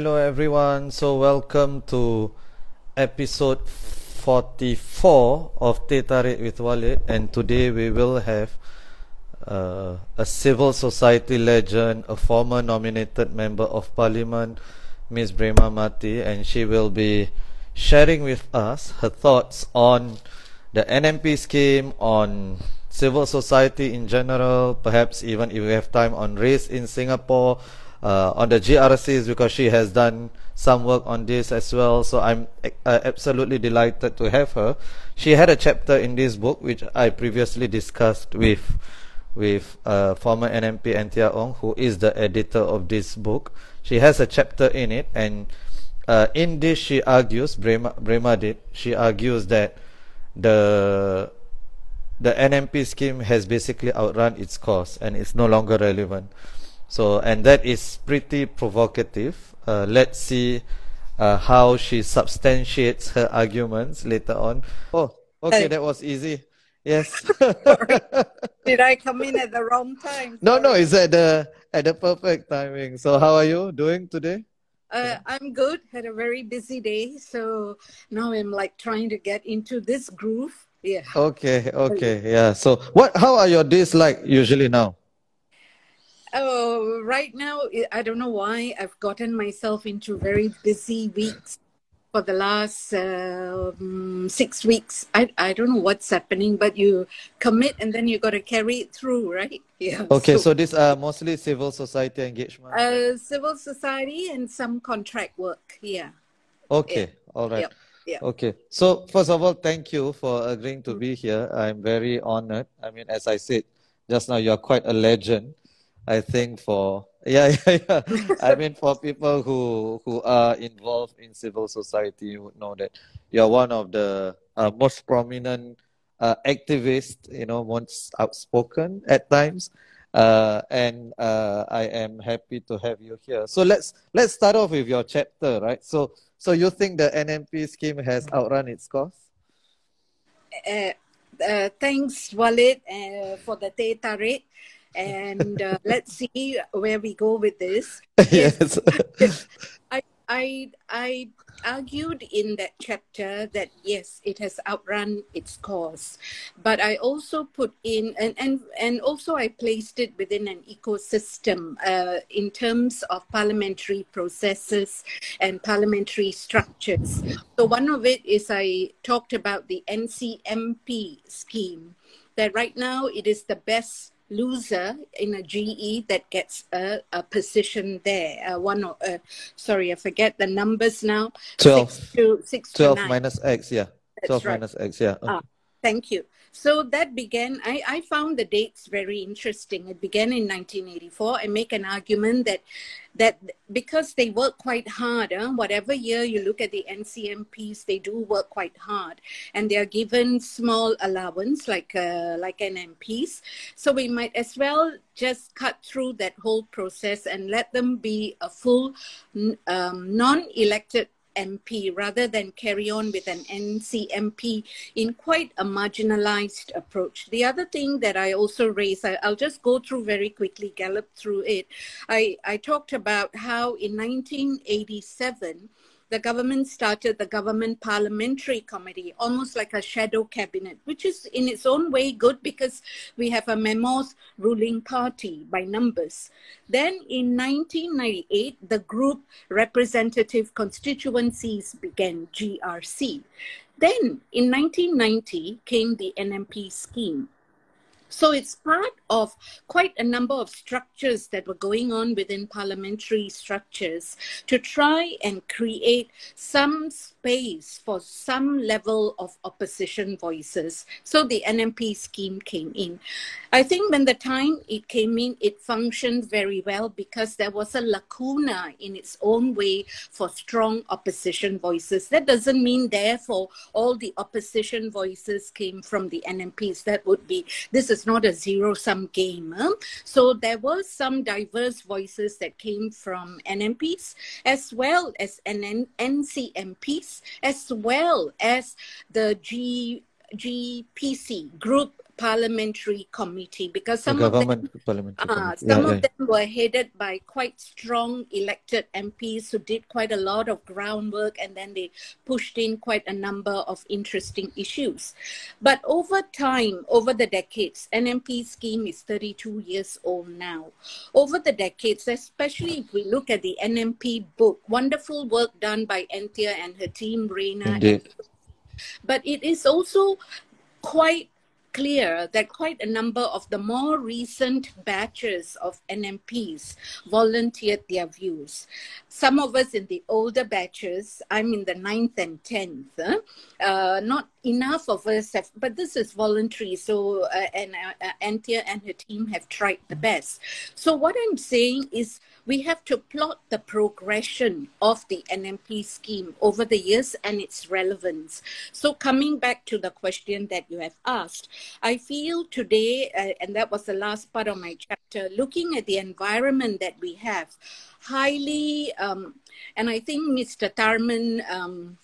Hello everyone, so welcome to episode 44 of Tarik with Walid. And today we will have uh, a civil society legend, a former nominated member of parliament, Ms. Braema Mathi. And she will be sharing with us her thoughts on the NMP scheme, on civil society in general, perhaps even if we have time on race in Singapore, uh, on the GRCs because she has done some work on this as well. So I'm uh, absolutely delighted to have her. She had a chapter in this book which I previously discussed with with uh, former NMP Anthea Ong, who is the editor of this book. She has a chapter in it, and uh, in this she argues, Braema, Braema did, she argues that the the NMP scheme has basically outrun its course and it's no longer relevant. So, and that is pretty provocative. Uh, let's see uh, how she substantiates her arguments later on. Oh, okay, that was easy. Yes. Did I come in at the wrong time? No, no, it's at the at the perfect timing. So, how are you doing today? Uh, I'm good. Had a very busy day, so now I'm like trying to get into this groove. Yeah. Okay. Okay. Yeah. So, what? How are your days like usually now? Oh, right now I don't know why I've gotten myself into very busy weeks for the last um, six weeks. I, I don't know what's happening, but you commit and then you got to carry it through, right? Yeah. Okay, so, so this are mostly civil society engagement? Uh, civil society and some contract work, yeah. Okay, yeah. all right. Yep. Yeah. Okay. So first of all, thank you for agreeing to be here. I'm very honored. I mean, as I said just now, you're quite a legend. I think for yeah, yeah, yeah. I mean, for people who who are involved in civil society, you would know that you're one of the uh, most prominent uh, activists. You know, most outspoken at times, uh, and uh, I am happy to have you here. So let's let's start off with your chapter, right? So so you think the NMP scheme has outrun its course? Uh, uh, thanks, Walid, for the data Tarik and uh, let's see where we go with this. yes. I, I, I argued in that chapter that yes, it has outrun its course, but I also put in and and and also I placed it within an ecosystem uh, in terms of parliamentary processes and parliamentary structures. So one of it is I talked about the NCMP scheme. That right now it is the best loser in a GE that gets a, a position there. Uh, one, uh, sorry, I forget the numbers now. 12. Six to, six 12 to minus X, yeah. That's 12 right. minus X, yeah. Ah, thank you. So that began, I, I found the dates very interesting. It began in 1984. I make an argument that that because they work quite hard, huh? whatever year you look at the NCMPs, they do work quite hard, and they are given small allowance like uh, like NMPs. So we might as well just cut through that whole process and let them be a full um, non-elected MP rather than carry on with an NCMP in quite a marginalized approach. The other thing that I also raised, I, will just go through very quickly, gallop through it. I, I talked about how in 1987, the government started the government parliamentary committee, almost like a shadow cabinet, which is in its own way good because we have a Memos ruling party by numbers. Then in 1998, the group representative constituencies began, GRC. Then in 1990 came the NMP scheme. So it's part of quite a number of structures that were going on within parliamentary structures to try and create some space for some level of opposition voices. So the NMP scheme came in. I think when the time it came in, it functioned very well because there was a lacuna in its own way for strong opposition voices. That doesn't mean, therefore, all the opposition voices came from the NMPs. That would be, this is not a zero sum game. Huh? So there were some diverse voices that came from NMPs as well as NN- NCMPs as well as the G, GPC, Group parliamentary committee because some of them uh, some Yeah, of yeah. them were headed by quite strong elected MPs who did quite a lot of groundwork and then they pushed in quite a number of interesting issues. But over time, over the decades, NMP scheme is 32 years old now. Over the decades, especially if we look at the NMP book, wonderful work done by Anthea and her team, Reina but it is also quite clear that quite a number of the more recent batches of NMPs volunteered their views. Some of us in the older batches, I'm in the ninth and tenth, uh, not enough of us have, but this is voluntary. So, uh, and uh, uh, Anthea and her team have tried the best. So, what I'm saying is we have to plot the progression of the NMP scheme over the years and its relevance. So, coming back to the question that you have asked, I feel today, uh, and that was the last part of my chapter, looking at the environment that we have, highly, um, and I think Mr. Tharman, um,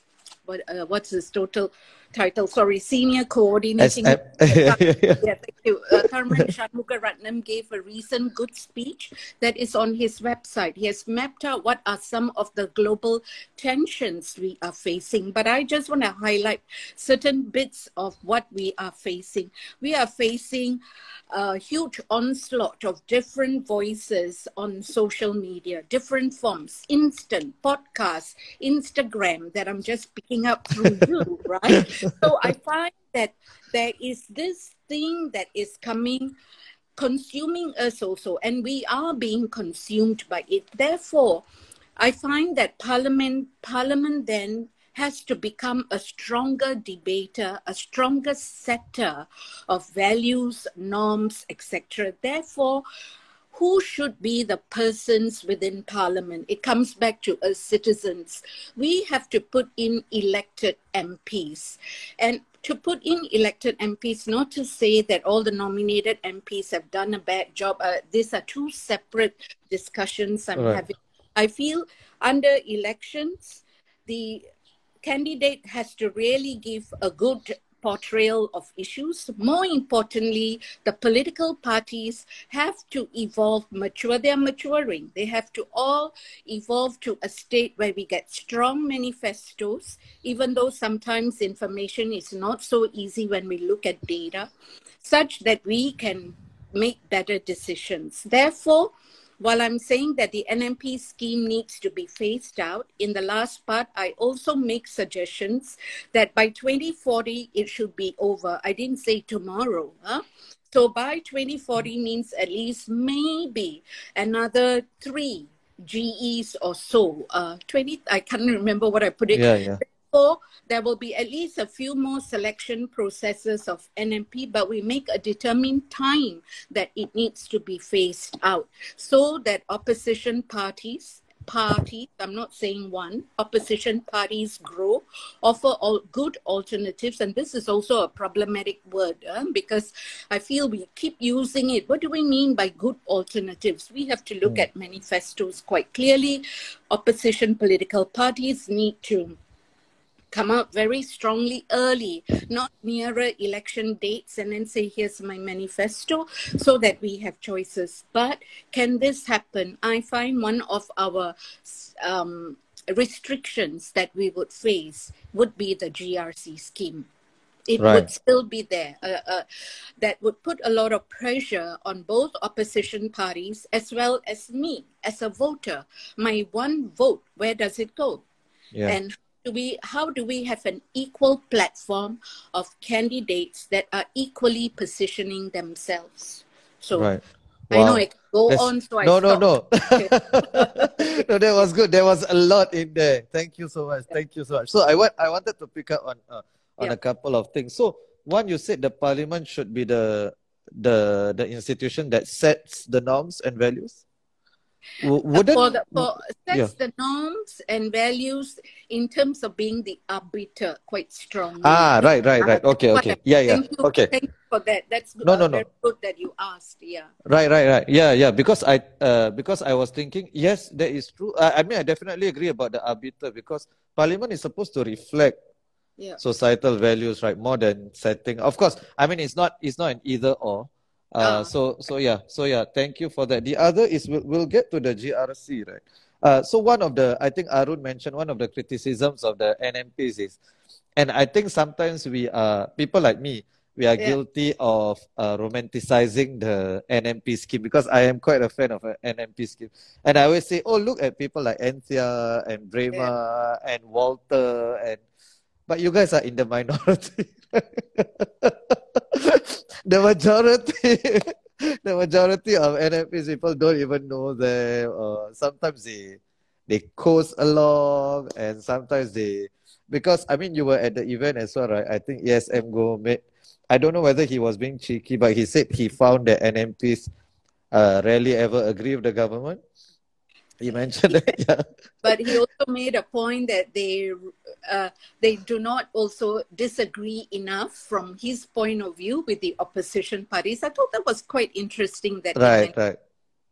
what, uh, what's his total title? Sorry, senior coordinating. SM. yeah, thank you. Uh, Tharman Shanmugaratnam gave a recent good speech that is on his website. He has mapped out what are some of the global tensions we are facing. But I just want to highlight certain bits of what we are facing. We are facing a huge onslaught of different voices on social media, different forms, instant, podcast, Instagram that I'm just picking up through you, right? So I find that there is this thing that is coming consuming us also and we are being consumed by it. Therefore i find that parliament parliament then has to become a stronger debater a stronger setter of values norms etc therefore who should be the persons within parliament it comes back to us citizens we have to put in elected mps and to put in elected MPs, not to say that all the nominated MPs have done a bad job. Uh, these are two separate discussions I'm Right. having. I feel under elections, the candidate has to really give a good portrayal of issues. More importantly, the political parties have to evolve, mature. They are maturing. They have to all evolve to a state where we get strong manifestos, even though sometimes information is not so easy when we look at data, such that we can make better decisions. Therefore, while I'm saying that the NMP scheme needs to be phased out, in the last part, I also make suggestions that by 2040 it should be over. I didn't say tomorrow. Huh? So by 2040 means at least maybe another three GEs or so. Uh, 20, I can't remember what I put it. Yeah, yeah. There will be at least a few more selection processes of NMP, but we make a determined time that it needs to be phased out. So that opposition parties parties i'm not saying one opposition parties grow offer all good alternatives and this is also a problematic word uh, because i feel we keep using it. What do we mean by good alternatives? We have to look at manifestos quite clearly. Opposition political parties need to come out very strongly early, not nearer election dates and then say, here's my manifesto, so that we have choices. But can this happen? I find one of our um, restrictions that we would face would be the GRC scheme. It Right. would still be there. Uh, uh, that would put a lot of pressure on both opposition parties as well as me as a voter. My one vote, where does it go? Yeah. and do we how do we have an equal platform of candidates that are equally positioning themselves so right. i know it go That's- on so i no, no, no. no, that was good. There was a lot in there. Thank you so much. Thank you so much. So I want I wanted to pick up on uh, on Yeah. a couple of things. So one, you said the parliament should be the the the institution that sets the norms and values. W- wouldn't for the for sets yeah. the norms and values in terms of being the arbiter quite strongly ah right right right Uh, okay okay yeah yeah thank you okay thank you for that that's good. No, uh, no, no. very good that you asked yeah Right, right, right. Yeah, yeah. Because I, uh, because I was thinking, yes, that is true. I, I mean, I definitely agree about the arbiter because Parliament is supposed to reflect Yeah. societal values, right? More than setting. Of course, I mean it's not it's not an either or. Uh, Ah. so so yeah so yeah thank you for that. The other is we'll, we'll get to the GRC, right? Uh, so one of the I think Arun mentioned one of the criticisms of the NMPs is, and I think sometimes we are people like me we are Yeah. guilty of uh, romanticizing the NMP scheme because I am quite a fan of an NMP scheme. And I always say, oh, look at people like Anthea and Braema and Walter and but you guys are in the minority. the majority the majority of NMPs people don't even know them or sometimes they they coast along and sometimes they because I mean you were at the event as well, right? I think ESM Goh made I don't know whether he was being cheeky, but he said he found that NMPs uh, rarely ever agree with the government. He mentioned it yeah. but he also made a point that they uh, they do not also disagree enough from his point of view with the opposition parties. I thought that was quite interesting. That Right, right.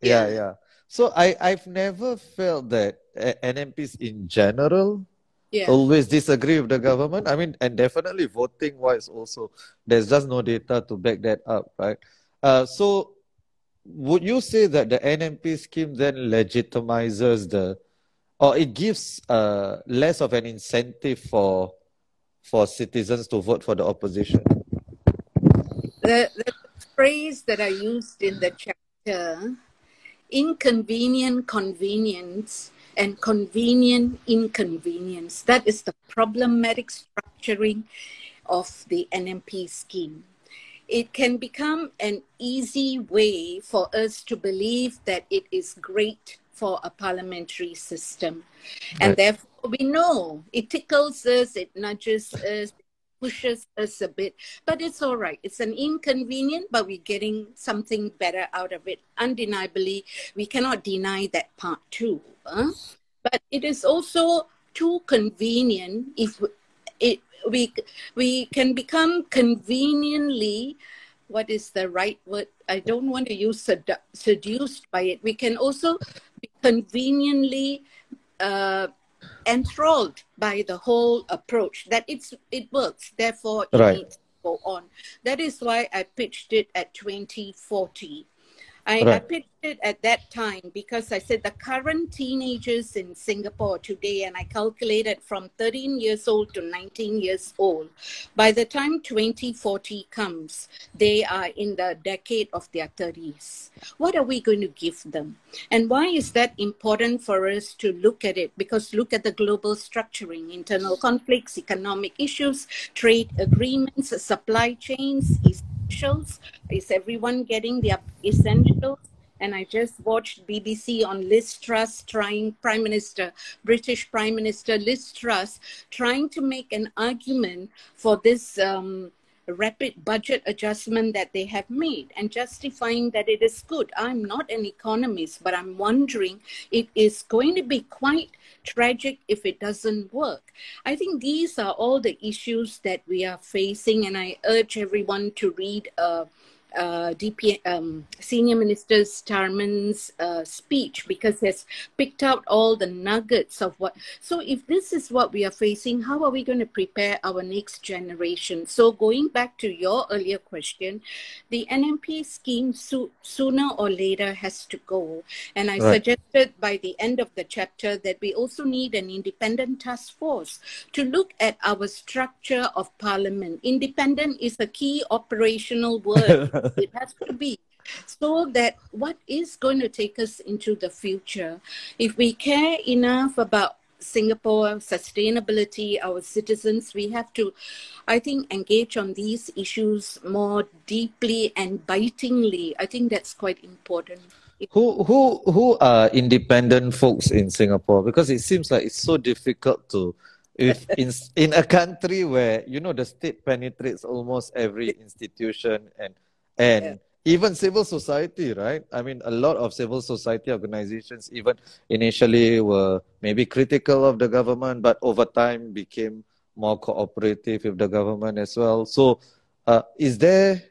Yeah, Yeah. yeah. So I, I've never felt that uh, NMPs in general yeah, always disagree with the government. I mean, and definitely voting wise also, there's just no data to back that up, right? Uh, so would you say that the NMP scheme then legitimizes the, or it gives uh, less of an incentive for for citizens to vote for the opposition? the, the phrase that I used in the chapter, inconvenient convenience and convenient inconvenience. That is the problematic structuring of the NMP scheme. It can become an easy way for us to believe that it is great for a parliamentary system. And therefore, we know it tickles us, it nudges us, pushes us a bit, but it's all right. It's an inconvenient, but we're getting something better out of it. Undeniably, we cannot deny that part too. huh? But it is also too convenient if it we we can become conveniently what is the right word? I don't want to use sedu- seduced by it. We can also be conveniently uh, enthralled by the whole approach that it's it works therefore it Right. needs to go on. That is why i pitched it at 2040 I, I Right. pitched it at that time because I said the current teenagers in Singapore today, and I calculated from 13 years old to 19 years old. By the time 2040 comes, they are in the decade of their 30s. What are we going to give them? And why is that important for us to look at it? Because look at the global structuring, internal conflicts, economic issues, trade agreements, supply chains, essentials. Is everyone getting their essentials? And I just watched BBC on Liz Truss trying Prime Minister, British Prime Minister Liz Truss, trying to make an argument for this um, rapid budget adjustment that they have made and justifying that it is good. I'm not an economist, but I'm wondering it is going to be quite tragic if it doesn't work. I think these are all the issues that we are facing, and I urge everyone to read. Uh, uh, DP, um, Senior Minister Tharman's uh, speech because he has picked out all the nuggets of what. So, if this is what we are facing, how are we going to prepare our next generation? So, going back to your earlier question, the NMP scheme so- sooner or later has to go. And I Right. suggested by the end of the chapter that we also need an independent task force to look at our structure of parliament. Independent is a key operational word. it has to be. So that what is going to take us into the future, if we care enough about Singapore sustainability, our citizens, we have to, I think, engage on these issues more deeply and bitingly. I think that's quite important. Who who who are independent folks in Singapore? Because it seems like it's so difficult to if in in a country where you know the state penetrates almost every institution and and even civil society, right? I mean, a lot of civil society organizations even initially were maybe critical of the government, but over time became more cooperative with the government as well. So, uh, is there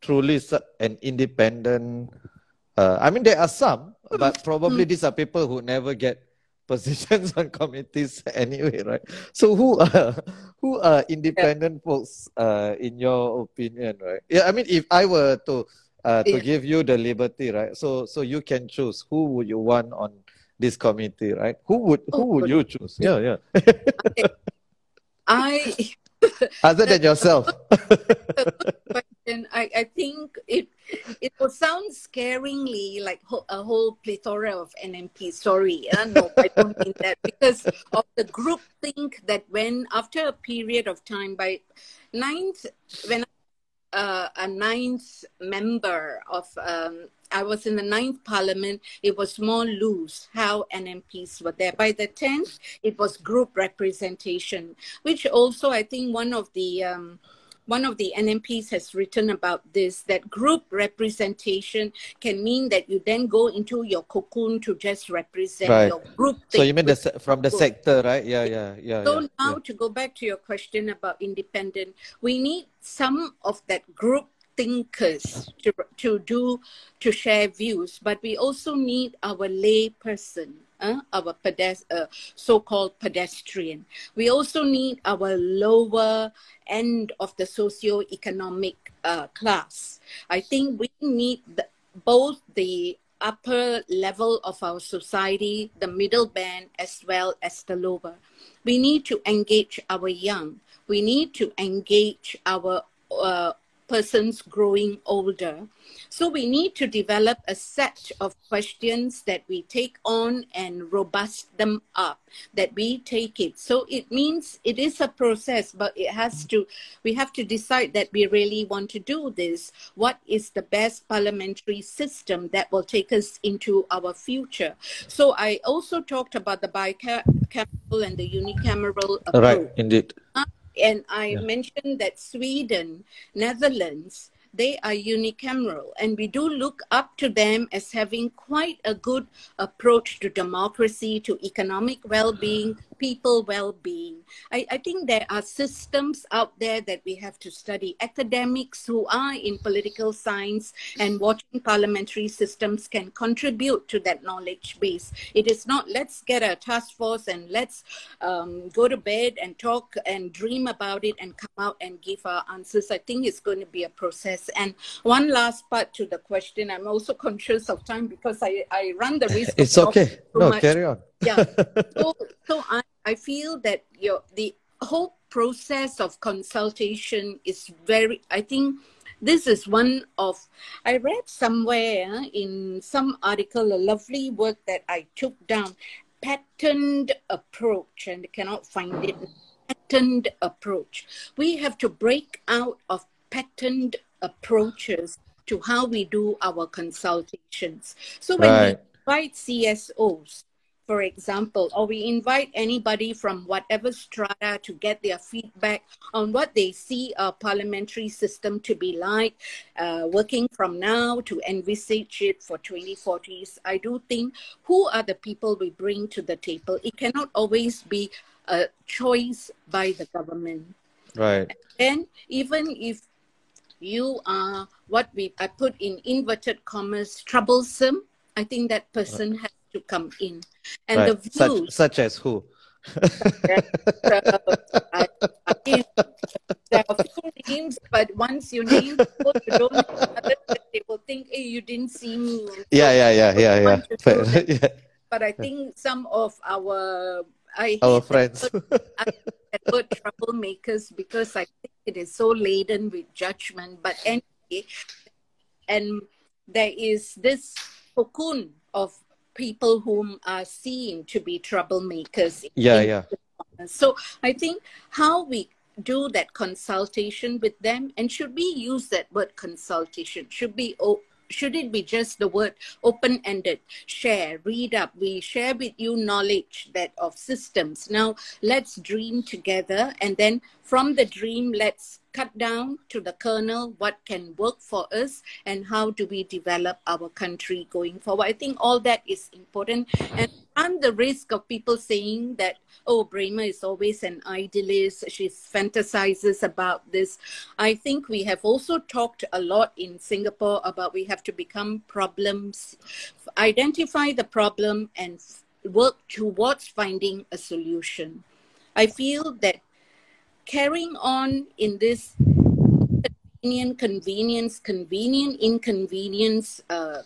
truly an independent? Uh, I mean, there are some, but probably these are people who never get positions on committees anyway, right? So who are who are independent yeah. folks uh, in your opinion, right? Yeah, I mean, if I were to uh, to yeah. give you the liberty, right? So so you can choose who would you want on this committee, right? Who would who would you choose? Yeah, yeah. I other than yourself. Question. I, I think it it will sound scaringly like a whole plethora of NMP. Sorry, uh, no, I don't mean that because of the group think that when after a period of time by ninth when uh, a ninth member of um, I was in the ninth parliament, it was more loose how NMPs were there. By the 10th, it was group representation, which also I think one of the um, one of the NMPs has written about this that group representation can mean that you then go into your cocoon to just represent right. your group. So you mean the, from the sector, right? Yeah, yeah, yeah. So yeah, now yeah. to go back to your question about independent, we need some of that group thinkers to, to do to share views but we also need our lay person uh, our pedest- uh, so-called pedestrian. We also need our lower end of the socio-economic uh, class. I think we need the, both the upper level of our society the middle band as well as the lower. We need to engage our young. We need to engage our uh, persons growing older. So we need to develop a set of questions that we take on and robust them up, that we take it. So it means it is a process, but it has to, we have to decide that we really want to do this. What is the best parliamentary system that will take us into our future? So I also talked about the bicameral and the unicameral approach. Right, indeed. Uh, and I yeah. mentioned that Sweden, Netherlands, they are unicameral, and we do look up to them as having quite a good approach to democracy, to economic well being, people well-being. I, I think there are systems out there that we have to study. Academics who are in political science and watching parliamentary systems can contribute to that knowledge base. It is not let's get a task force and let's um, go to bed and talk and dream about it and come out and give our answers. I think it's going to be a process. And one last part to the question, I'm also conscious of time because I, I run the risk. It's okay. No, much. carry on. yeah. So, so I, I feel that your the whole process of consultation is very. I think this is one of I read somewhere uh, in some article a lovely work that I took down patterned approach and cannot find it patterned approach we have to break out of patterned approaches to how we do our consultations so when right. we invite csos for example, or we invite anybody from whatever strata to get their feedback on what they see our parliamentary system to be like, uh, working from now to envisage it for 2040s. I do think who are the people we bring to the table? It cannot always be a choice by the government. Right. And even if you are what we I put in inverted commas troublesome, I think that person has to come in. And right. the views. Such, such as who? I, I, there are few names, but once you name people, you don't others, they will think, hey, you didn't see me. yeah, yeah, yeah, yeah, yeah. But, yeah. but I think some of our I our friends I word troublemakers because I think it is so laden with judgment. But anyway, and there is this cocoon of people whom are seen to be troublemakers. Yeah, yeah. So I think how we do that consultation with them, and should we use that word consultation? Should be oh, should it be just the word open ended share read up. We share with you knowledge that of systems. Now let's dream together and then from the dream let's cut down to the kernel what can work for us and how do we develop our country going forward. I think all that is important. And run the risk of people saying that oh Braema is always an idealist. She fantasizes about this. I think we have also talked a lot in singapore about we have to become problems identify the problem and work towards finding a solution. I feel that carrying on in this convenient convenience, convenient inconvenience uh,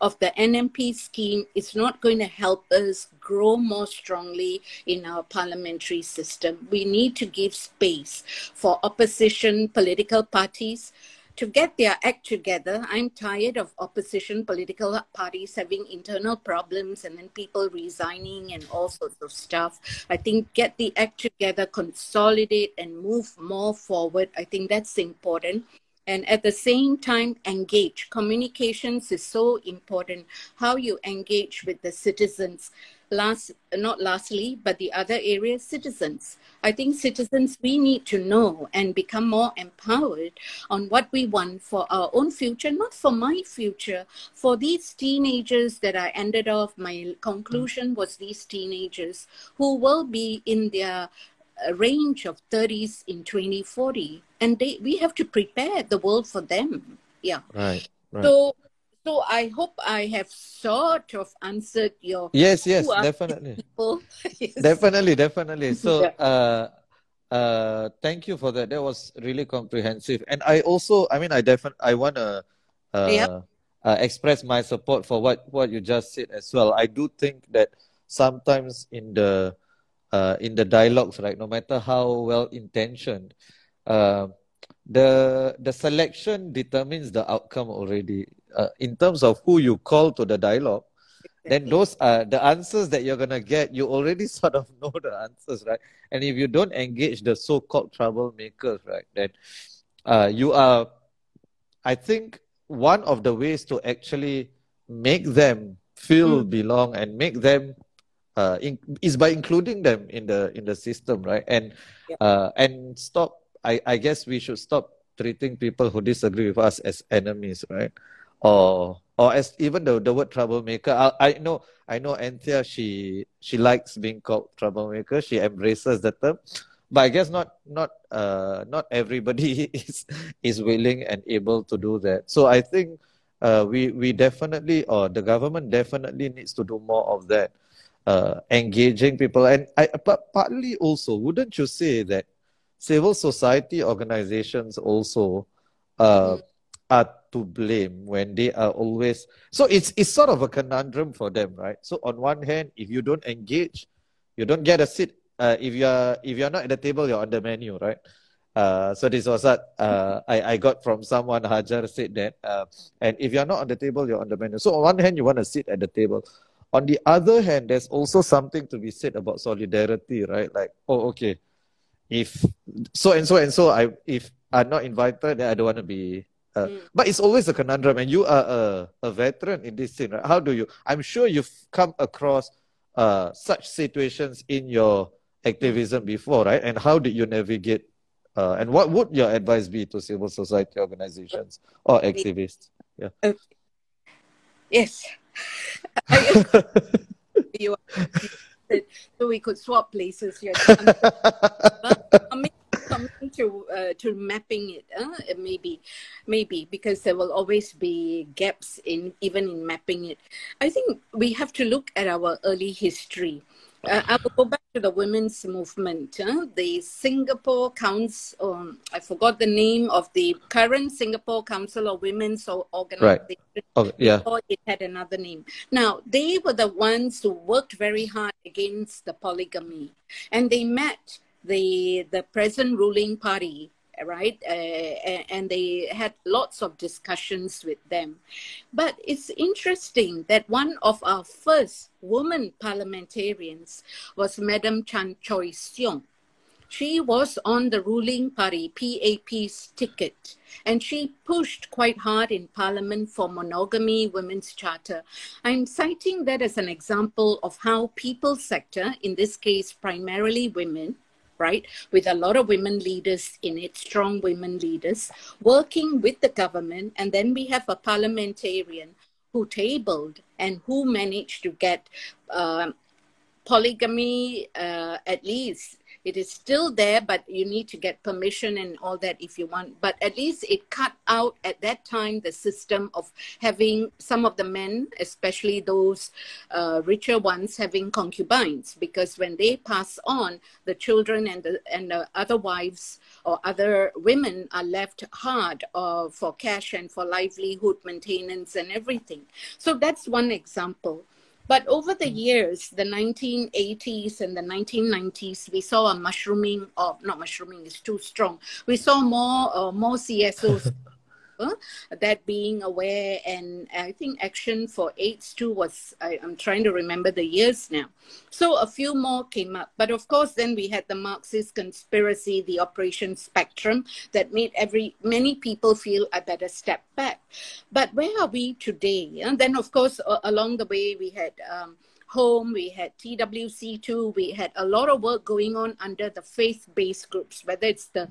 of the NMP scheme is not going to help us grow more strongly in our parliamentary system. We need to give space for opposition political parties to get their act together. I'm tired of opposition political parties having internal problems and then people resigning and all sorts of stuff. I think get the act together, consolidate and move more forward. I think that's important and at the same time engage communications is so important how you engage with the citizens last not lastly but the other area citizens. I think citizens we need to know and become more empowered on what we want for our own future not for my future. For these teenagers that i ended off my conclusion was these teenagers who will be in their uh, range of 30s in 2040 and they we have to prepare the world for them. Yeah. Right, right. so so i hope i have sort of answered your yes yes definitely yes. definitely definitely so yeah. uh uh thank you for that that was really comprehensive and i also i mean i definitely i want to uh, yeah. uh, express my support for what what you just said as well i do think that sometimes in the uh, in the dialogues, right? No matter how well intentioned, uh, the the selection determines the outcome already. Uh, in terms of who you call to the dialogue, then those are the answers that you're gonna get. You already sort of know the answers, right? And if you don't engage the so-called troublemakers, right, then uh, you are. I think one of the ways to actually make them feel mm. belong and make them uh, in, is by including them in the in the system, right? And yeah. uh, and stop. I, I guess we should stop treating people who disagree with us as enemies, right? Or or as even the, the word troublemaker. I, I know I know Anthea she she likes being called troublemaker. She embraces the term, but I guess not not uh not everybody is is willing and able to do that. So I think uh we we definitely or the government definitely needs to do more of that uh, engaging people. And I, but partly also, wouldn't you say that civil society organizations also uh. Are to blame when they are always so it's it's sort of a conundrum for them, right? So on one hand, if you don't engage, you don't get a seat. Uh, if you're if you're not at the table, you're on the menu, right? Uh, so this was that uh, I, I got from someone Hajar said that uh, and if you're not on the table you're on the menu so on one hand you want to sit at the table on the other hand, there's also something to be said about solidarity, right? Like, oh, okay, if so and so and so, I if I'm not invited, then I don't want to be. Uh, mm. But it's always a conundrum, and you are a, a veteran in this thing, right? How do you? I'm sure you've come across uh, such situations in your activism before, right? And how did you navigate? Uh, and what would your advice be to civil society organizations or activists? Yeah. Okay. Yes, you so we could swap places here. coming, coming to uh, to mapping it, uh, maybe, maybe because there will always be gaps in even in mapping it. I think we have to look at our early history. Uh, I will go back to the women's movement. Uh, the Singapore Council, um, I forgot the name of the current Singapore Council of Women's Organization. Right. Oh, yeah. It had another name. Now, they were the ones who worked very hard against the polygamy. And they met the, the present ruling party right? Uh, and they had lots of discussions with them. But it's interesting that one of our first woman parliamentarians was Madam Chan Choy Siong. She was on the ruling party, PAP's ticket, and she pushed quite hard in Parliament for monogamy women's charter. I'm citing that as an example of how people sector, in this case primarily women, right? With a lot of women leaders in it, strong women leaders, working with the government. And then we have a parliamentarian who tabled and who managed to get uh, polygamy uh, at least It is still there, but you need to get permission and all that if you want. But at least it cut out at that time the system of having some of the men, especially those uh, richer ones, having concubines, because when they pass on, the children and the and the other wives or other women are left hard uh, for cash and for livelihood maintenance and everything. So that's one example. But over the years, the 1980s and the 1990s, we saw a mushrooming of, not mushrooming is too strong. We saw more, uh, more CSOs that being aware and I think action for AIDS too was I, am trying to remember the years now. So a few more came up, but of course then we had the Marxist conspiracy, the Operation Spectrum that made every many people feel I better step back. But where are we today? And then of course along the way we had. Um, home, we had TWC2, we had a lot of work going on under the faith based groups, whether it's the.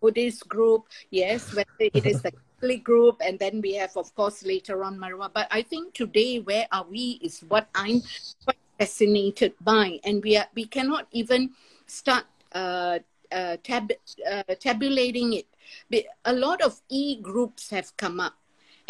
Buddhist group, yes, whether it is the Catholic group, and then we have, of course, later on MARUAH. But I think today, where are we is what I'm quite fascinated by, and we are we cannot even start uh, uh, tab, uh, tabulating it. A lot of e groups have come up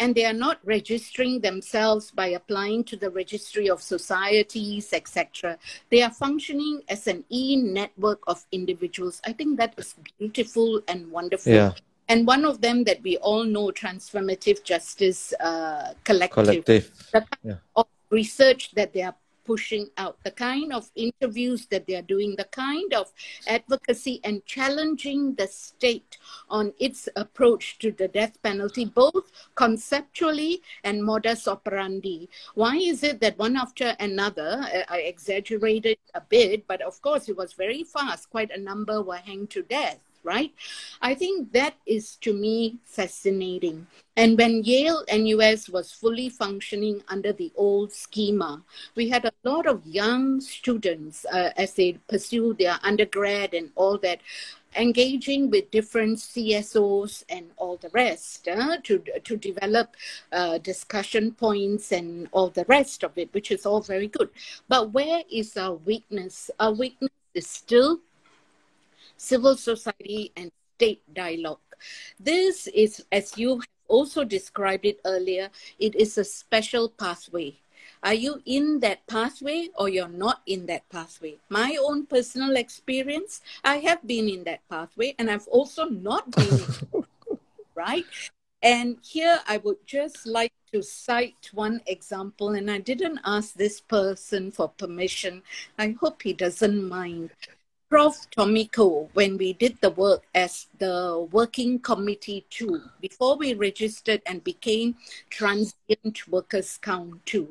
and they are not registering themselves by applying to the registry of societies etc they are functioning as an e-network of individuals i think that is beautiful and wonderful yeah. and one of them that we all know transformative justice uh, collective, collective. the yeah. of research that they are pushing out, the kind of interviews that they're doing, the kind of advocacy and challenging the state on its approach to the death penalty, both conceptually and modus operandi. Why is it that one after another, uh, I exaggerated a bit, but of course it was very fast, quite a number were hanged to death? Right? I think that is to me fascinating. And when Yale NUS was fully functioning under the old schema, we had a lot of young students uh, as they pursue their undergrad and all that, engaging with different CSOs and all the rest uh, to, to develop uh, discussion points and all the rest of it, which is all very good. But where is our weakness? Our weakness is still civil society and state dialogue. This is, as you also described it earlier, it is a special pathway. Are you in that pathway or you're not in that pathway? My own personal experience, I have been in that pathway and I've also not been right? And here I would just like to cite one example, and I didn't ask this person for permission. I hope he doesn't mind. Prof. Tommy Koh, when we did the work as the working committee two, before we registered and became Transient Workers Count Too.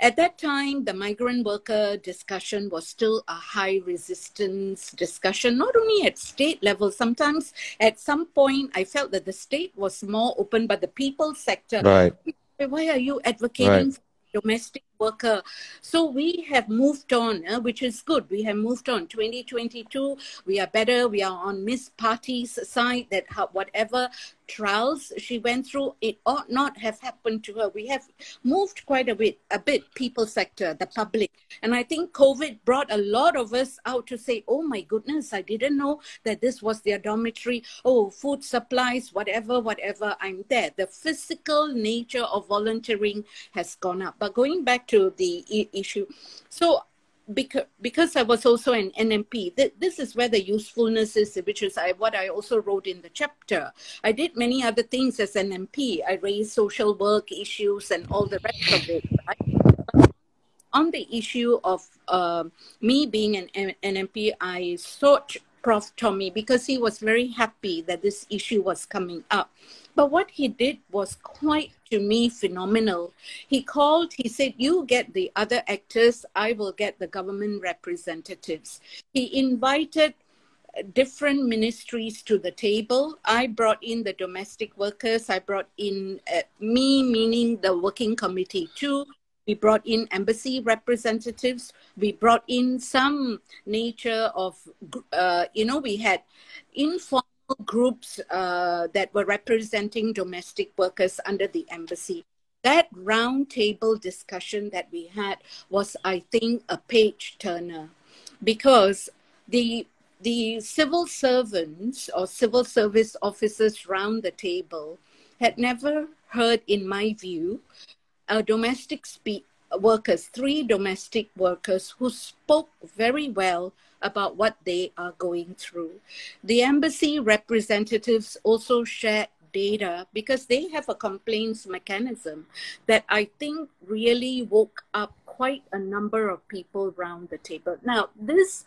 At that time, the migrant worker discussion was still a high resistance discussion, not only at state level. Sometimes at some point, I felt that the state was more open, but the people sector. Right. Why are you advocating right. domestic worker. So we have moved on, uh, which is good. We have moved on. 2022, we are better. We are on Miss Parti's side that whatever trials she went through, it ought not have happened to her. We have moved quite a bit, a bit, people sector, the public. And I think COVID brought a lot of us out to say, oh my goodness, I didn't know that this was their dormitory. Oh, food supplies, whatever, whatever, I'm there. The physical nature of volunteering has gone up. But going back to the I- issue. So because because I was also an NMP, th- this is where the usefulness is, which is I, what I also wrote in the chapter. I did many other things as an MP. I raised social work issues and all the rest of it. Right? On the issue of uh, me being an, an I sought Prof. Tommy because he was very happy that this issue was coming up. But what he did was quite, to me, phenomenal. He called, he said, You get the other actors, I will get the government representatives. He invited different ministries to the table. I brought in the domestic workers, I brought in uh, me, meaning the working committee too. We brought in embassy representatives. We brought in some nature of, uh, you know, we had informal groups uh, that were representing domestic workers under the embassy. That roundtable discussion that we had was, I think, a page turner because the the civil servants or civil service officers round the table had never heard, in my view, domestic spe- workers, three domestic workers who spoke very well about what they are going through. The embassy representatives also shared data because they have a complaints mechanism that I think really woke up quite a number of people around the table. Now, this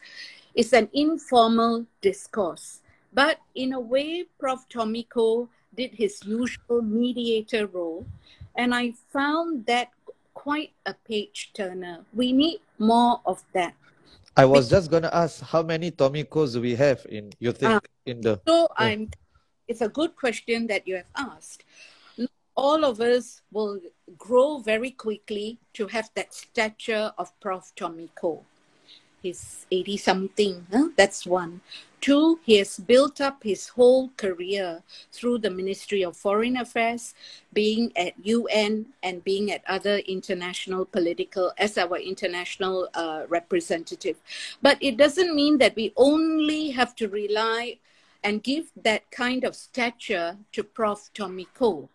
is an informal discourse, but in a way, Prof. Tommy Koh did his usual mediator role, and I found that quite a page turner. We need more of that. I was just going to ask how many Tommy Kohs we have in you think uh, in the So yeah. I'm it's a good question that you have asked. All of us will grow very quickly to have that stature of Prof. Tommy Koh. He's 80 something, huh? that's one. Two, he has built up his whole career through the Ministry of Foreign Affairs, being at UN and being at other international political, as our international uh, representative. But it doesn't mean that we only have to rely and give that kind of stature to Prof. Tommy Koh.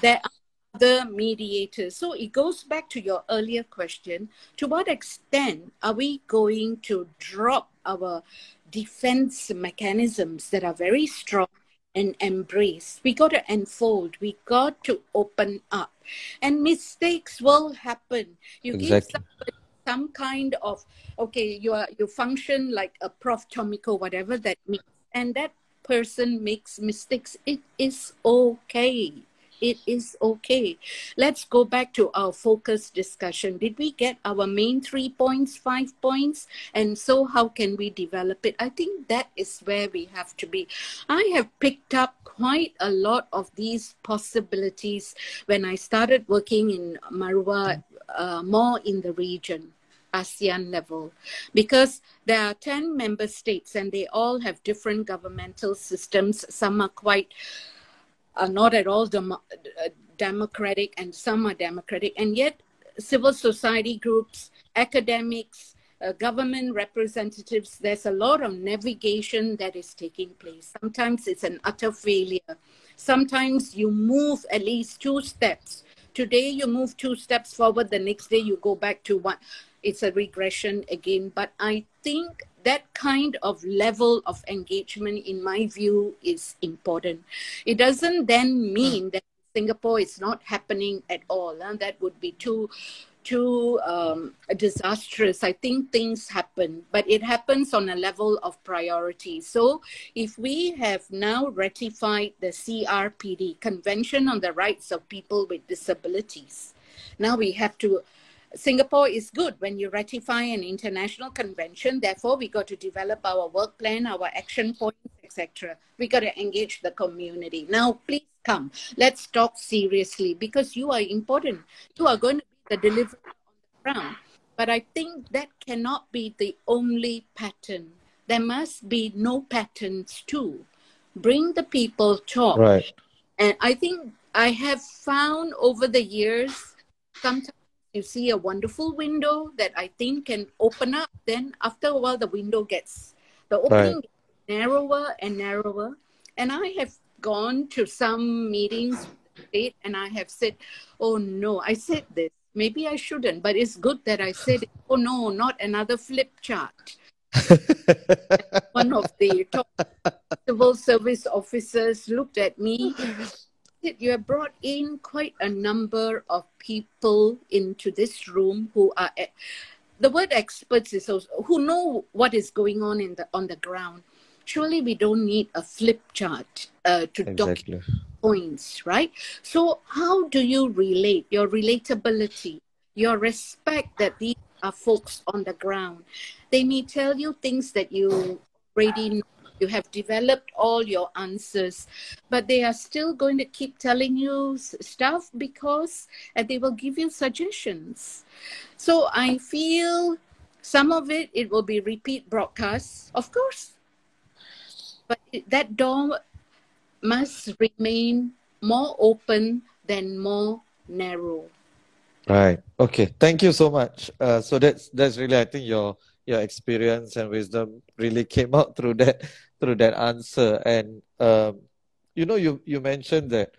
There are other mediators. So it goes back to your earlier question to what extent are we going to drop our defense mechanisms that are very strong and embrace? We got to unfold, we got to open up. And mistakes will happen. You exactly. give somebody some kind of okay, you are you function like a Prof. Tommy Koh, whatever that means. And that person makes mistakes, it is okay. It is okay. Let's go back to our focus discussion. Did we get our main three points, five points? And so, how can we develop it? I think that is where we have to be. I have picked up quite a lot of these possibilities when I started working in MARUAH, uh, more in the region. ASEAN level because there are 10 member states and they all have different governmental systems. Some are quite, are not at all dem- democratic and some are democratic. And yet, civil society groups, academics, uh, government representatives, there's a lot of navigation that is taking place. Sometimes it's an utter failure. Sometimes you move at least two steps. Today you move two steps forward, the next day you go back to one it's a regression again. But I think that kind of level of engagement, in my view, is important. It doesn't then mean that Singapore is not happening at all. And that would be too too um, disastrous. I think things happen, but it happens on a level of priority. So, if we have now ratified the CRPD, Convention on the Rights of People with Disabilities, now we have to Singapore is good when you ratify an international convention. Therefore, we got to develop our work plan, our action points, etc. We got to engage the community. Now, please come. Let's talk seriously because you are important. You are going to be the deliverer on the ground. But I think that cannot be the only pattern. There must be no patterns too. Bring the people talk. Right. And I think I have found over the years sometimes you see a wonderful window that I think can open up. Then after a while, the window gets the opening right. narrower and narrower. And I have gone to some meetings and I have said, "Oh no, I said this. Maybe I shouldn't, but it's good that I said, oh no, not another flip chart." One of the top civil service officers looked at me you have brought in quite a number of people into this room who are the word experts is also, who know what is going on in the on the ground. Surely we don't need a flip chart uh, to exactly. document points right? So how do you relate your relatability your respect that these are folks on the ground? They may tell you things that you already know you have developed all your answers but they are still going to keep telling you stuff because and they will give you suggestions. So i feel some of it it will be repeat broadcasts of course but that door must remain more open than more narrow. Right. Okay. Thank you so much. Uh, so that's that's really i think your your experience and wisdom really came out through that through that answer. And um, you know, you you mentioned that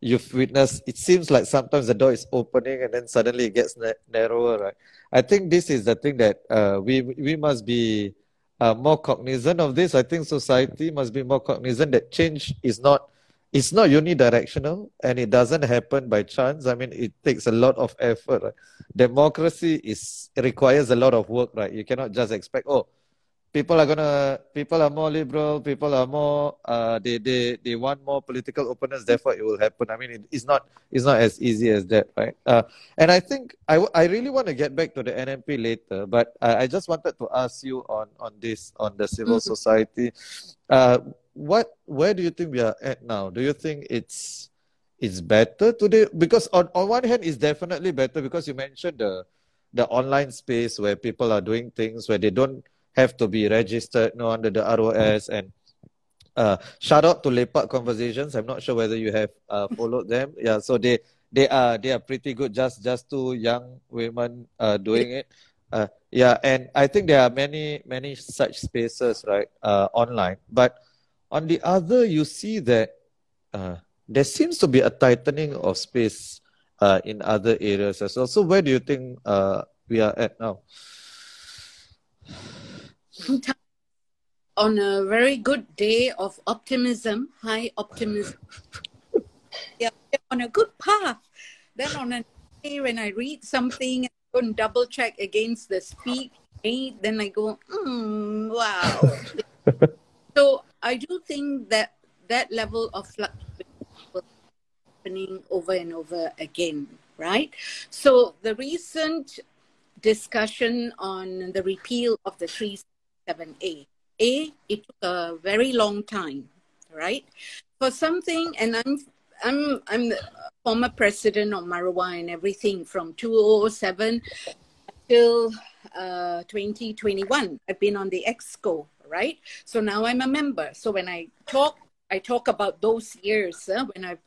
you've witnessed. It seems like sometimes the door is opening and then suddenly it gets na- narrower, right? I think this is the thing that uh, we we must be uh, more cognizant of this. I think society must be more cognizant that change is not it's not unidirectional and it doesn't happen by chance. I mean, it takes a lot of effort. Right? Democracy is requires a lot of work, right? You cannot just expect, oh, people are gonna people are more liberal people are more uh, they they they want more political openness therefore it will happen. I mean it, it's not it's not as easy as that right? Uh, and i think i i really want to get back to the nmp later but i, I just wanted to ask you on on this on the civil mm-hmm. society. Uh, what where do you think we are at now? Do you think it's it's better today? Because on, on one hand it's definitely better because you mentioned the the online space where people are doing things where they don't have to be registered you know, under the ROS and uh, shout out to Lepak Conversations. I'm not sure whether you have uh, followed them. Yeah, so they they are they are pretty good. Just just two young women uh, doing it. Uh, yeah, and I think there are many many such spaces right uh, online. But on the other, you see that uh, there seems to be a tightening of space uh, in other areas as well. So where do you think uh, we are at now? On a very good day of optimism, high optimism. yeah, on a good path. Then on a day when I read something and go and double check against the speak, then I go, mm, wow. so I do think that that level of fluctuation happening over and over again, right? So the recent discussion on the repeal of the 377A. A, it took a very long time, right? For something, and I'm I'm I'm the former president of MARUAH and everything from 2007 till uh, 2021. I've been on the exco, right? So now I'm a member. So when I talk, I talk about those years uh, when I,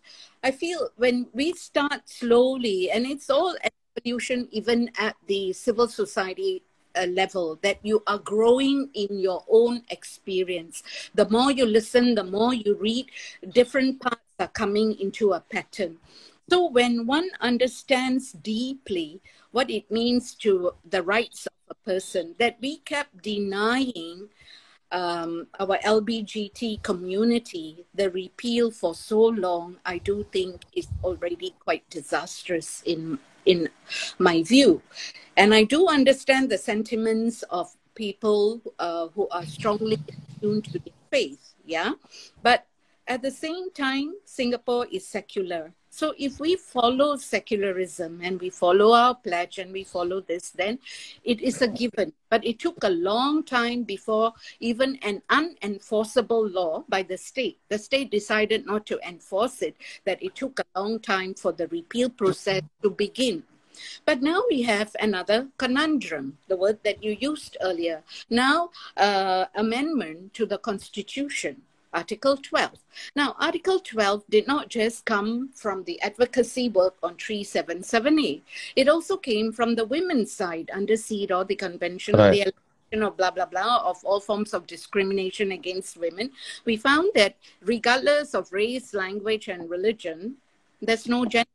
I feel when we start slowly, and it's all evolution even at the civil society uh, level that you are growing in your own experience. The more you listen, the more you read, different parts are coming into a pattern. So when one understands deeply what it means to the rights of a person, that we kept denying um, our LBGT community the repeal for so long, I do think is already quite disastrous in in my view. And I do understand the sentiments of people uh, who are strongly attuned to the faith, yeah. But at the same time, Singapore is secular. So if we follow secularism and we follow our pledge and we follow this, then it is a given. But it took a long time before even an unenforceable law by the state, the state decided not to enforce it, that it took a long time for the repeal process to begin. But now we have another conundrum, the word that you used earlier. Now, uh, amendment to the Constitution Article 12. Now, Article 12 did not just come from the advocacy work on 377A. It also came from the women's side under CEDAW, the Convention right. on the Election of blah, blah, blah, of all forms of discrimination against women. We found that regardless of race, language, and religion, there's no gender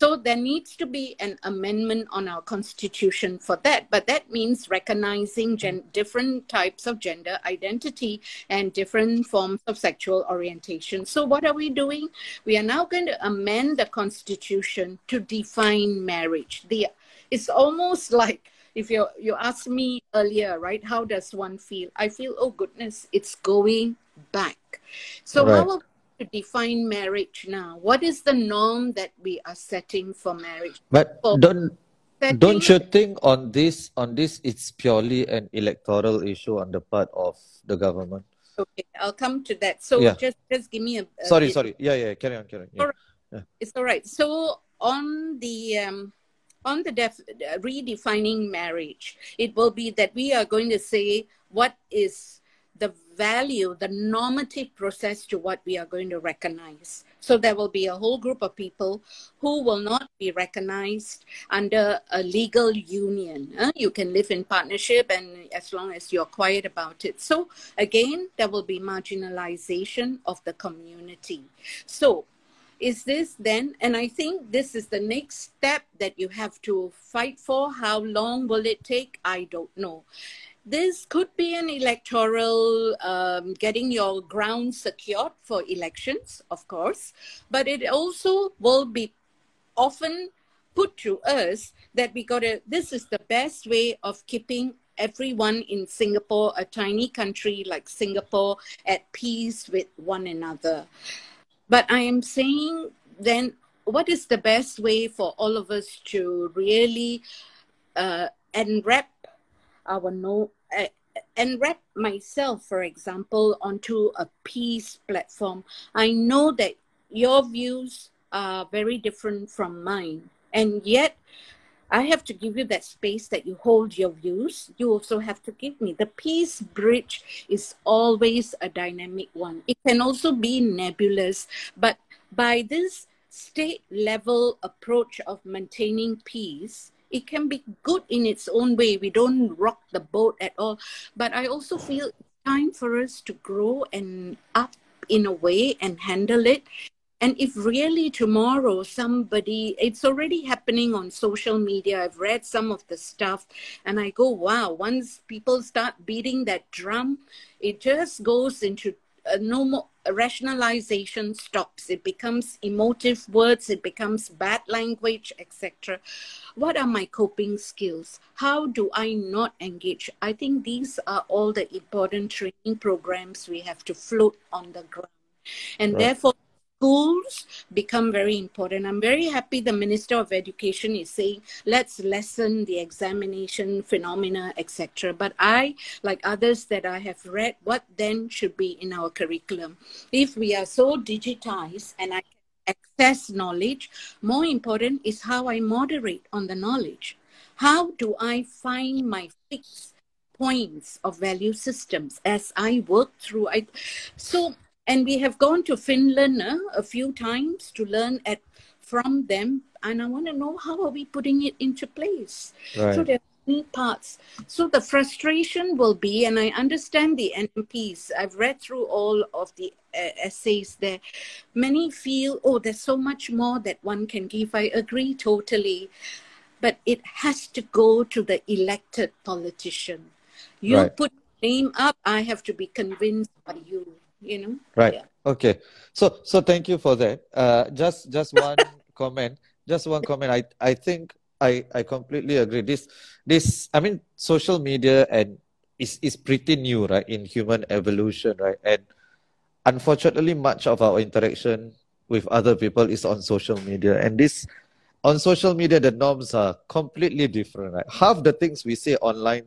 so there needs to be an amendment on our constitution for that. But that means recognizing gen- different types of gender identity and different forms of sexual orientation. So what are we doing? We are now going to amend the constitution to define marriage. The, it's almost like if you you asked me earlier, right? How does one feel? I feel, oh goodness, it's going back. So right. how to define marriage now? What is the norm that we are setting for marriage? But for don't don't you think on this on this it's purely an electoral issue on the part of the government? Okay, I'll come to that. So yeah. just just give me a, a sorry, bit. sorry. Yeah, yeah, carry on, carry on. Yeah. All right. Yeah. It's all right. So on the um, on the def- redefining marriage, it will be that we are going to say what is the value, the normative process to what we are going to recognize. So there will be a whole group of people who will not be recognized under a legal union. Uh, you can live in partnership and as long as you're quiet about it. So again, there will be marginalization of the community. So is this then and i think this is the next step that you have to fight for how long will it take i don't know this could be an electoral um, getting your ground secured for elections, of course, but it also will be often put to us that we got to, this is the best way of keeping everyone in Singapore, a tiny country like Singapore, at peace with one another. But I am saying then, what is the best way for all of us to really uh, enwrap our no uh, and wrap myself, for example, onto a peace platform. I know that your views are very different from mine, and yet I have to give you that space that you hold your views. You also have to give me. The peace bridge is always a dynamic one. It can also be nebulous, but by this state level approach of maintaining peace, it can be good in its own way. We don't rock the boat at all. But I also feel time for us to grow and up in a way and handle it. And if really tomorrow somebody, it's already happening on social media. I've read some of the stuff and I go, wow, once people start beating that drum, it just goes into uh, no more rationalization stops. It becomes emotive words. It becomes bad language etc what are my coping skills? How do i not engage? I think these are all the important training programs we have to float on the ground. And right. therefore schools become very important. I'm very happy the Minister of Education is saying let's lessen the examination phenomena, etc. But I, like others that I have read, what then should be in our curriculum? If we are so digitized and I can access knowledge, more important is how I moderate on the knowledge. How do I find my fixed points of value systems as I work through? I, so and we have gone to Finland uh, a few times to learn at from them. And I want to know how are we putting it into place. Right. So there are many parts. So the frustration will be, and I understand the NMPs. I've read through all of the uh, essays there. Many feel, oh, there's so much more that one can give. I agree totally, but it has to go to the elected politician. You right. put name up, I have to be convinced by you you know? Right. Yeah. okay. So so thank you for that. Uh just just one comment. Just one comment. I i think i i completely agree. This this i mean social media and is is pretty new right in human evolution right? And unfortunately much of our interaction with other people is on social media. And this on social media the norms are completely different right? Half the things we say online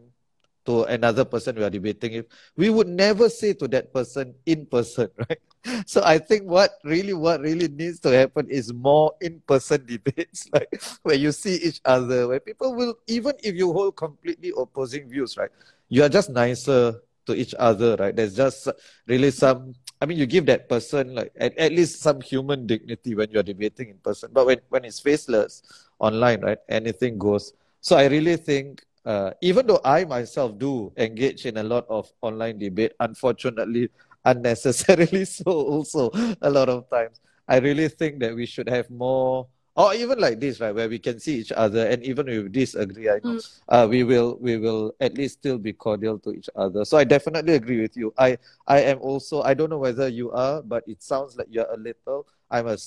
to another person we are debating with, we would never say to that person in person, right? So I think what really what really needs to happen is more in-person debates, like where you see each other, where people will even if you hold completely opposing views, right? You are just nicer to each other, right? There's just really some I mean you give that person like at, at least some human dignity when you're debating in person. But when, when it's faceless online, right, anything goes. So I really think uh, even though I myself do engage in a lot of online debate, unfortunately, unnecessarily so, also a lot of times, I really think that we should have more, or even like this, right, where we can see each other, and even if we disagree, I know, mm. uh, we will we will at least still be cordial to each other. So I definitely agree with you. I I am also I don't know whether you are, but it sounds like you're a little. I'm a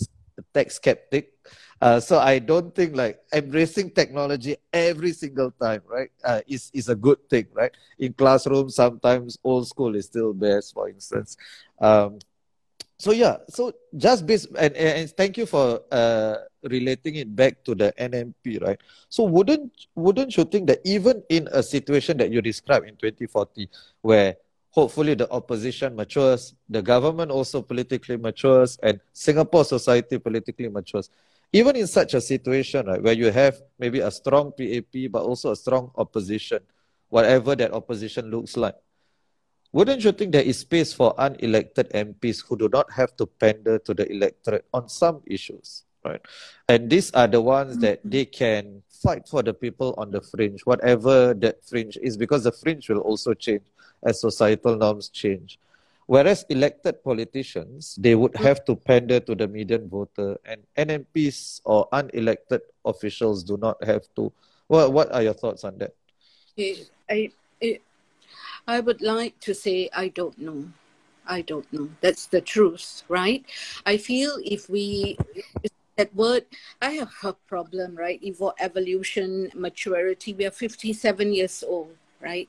tech skeptic. Uh, so I don't think like embracing technology every single time, right, uh, is is a good thing, right? In classrooms, sometimes old school is still best, for instance. Um, so yeah, so just based and, and thank you for uh, relating it back to the NMP, right? So wouldn't wouldn't you think that even in a situation that you described in 2040, where hopefully the opposition matures, the government also politically matures, and Singapore society politically matures. Even in such a situation, right, where you have maybe a strong PAP but also a strong opposition, whatever that opposition looks like, wouldn't you think there is space for unelected MPs who do not have to pander to the electorate on some issues, right? And these are the ones mm-hmm. that they can fight for the people on the fringe, whatever that fringe is, because the fringe will also change as societal norms change. Whereas elected politicians, they would have to pander to the median voter, and NMPs or unelected officials do not have to. Well, what are your thoughts on that? Eh, I, I, I would like to say I don't know. I don't know. That's the truth, right? I feel if we that word, I have a problem, right? Evo- evolution, maturity. We are 57 years old, right?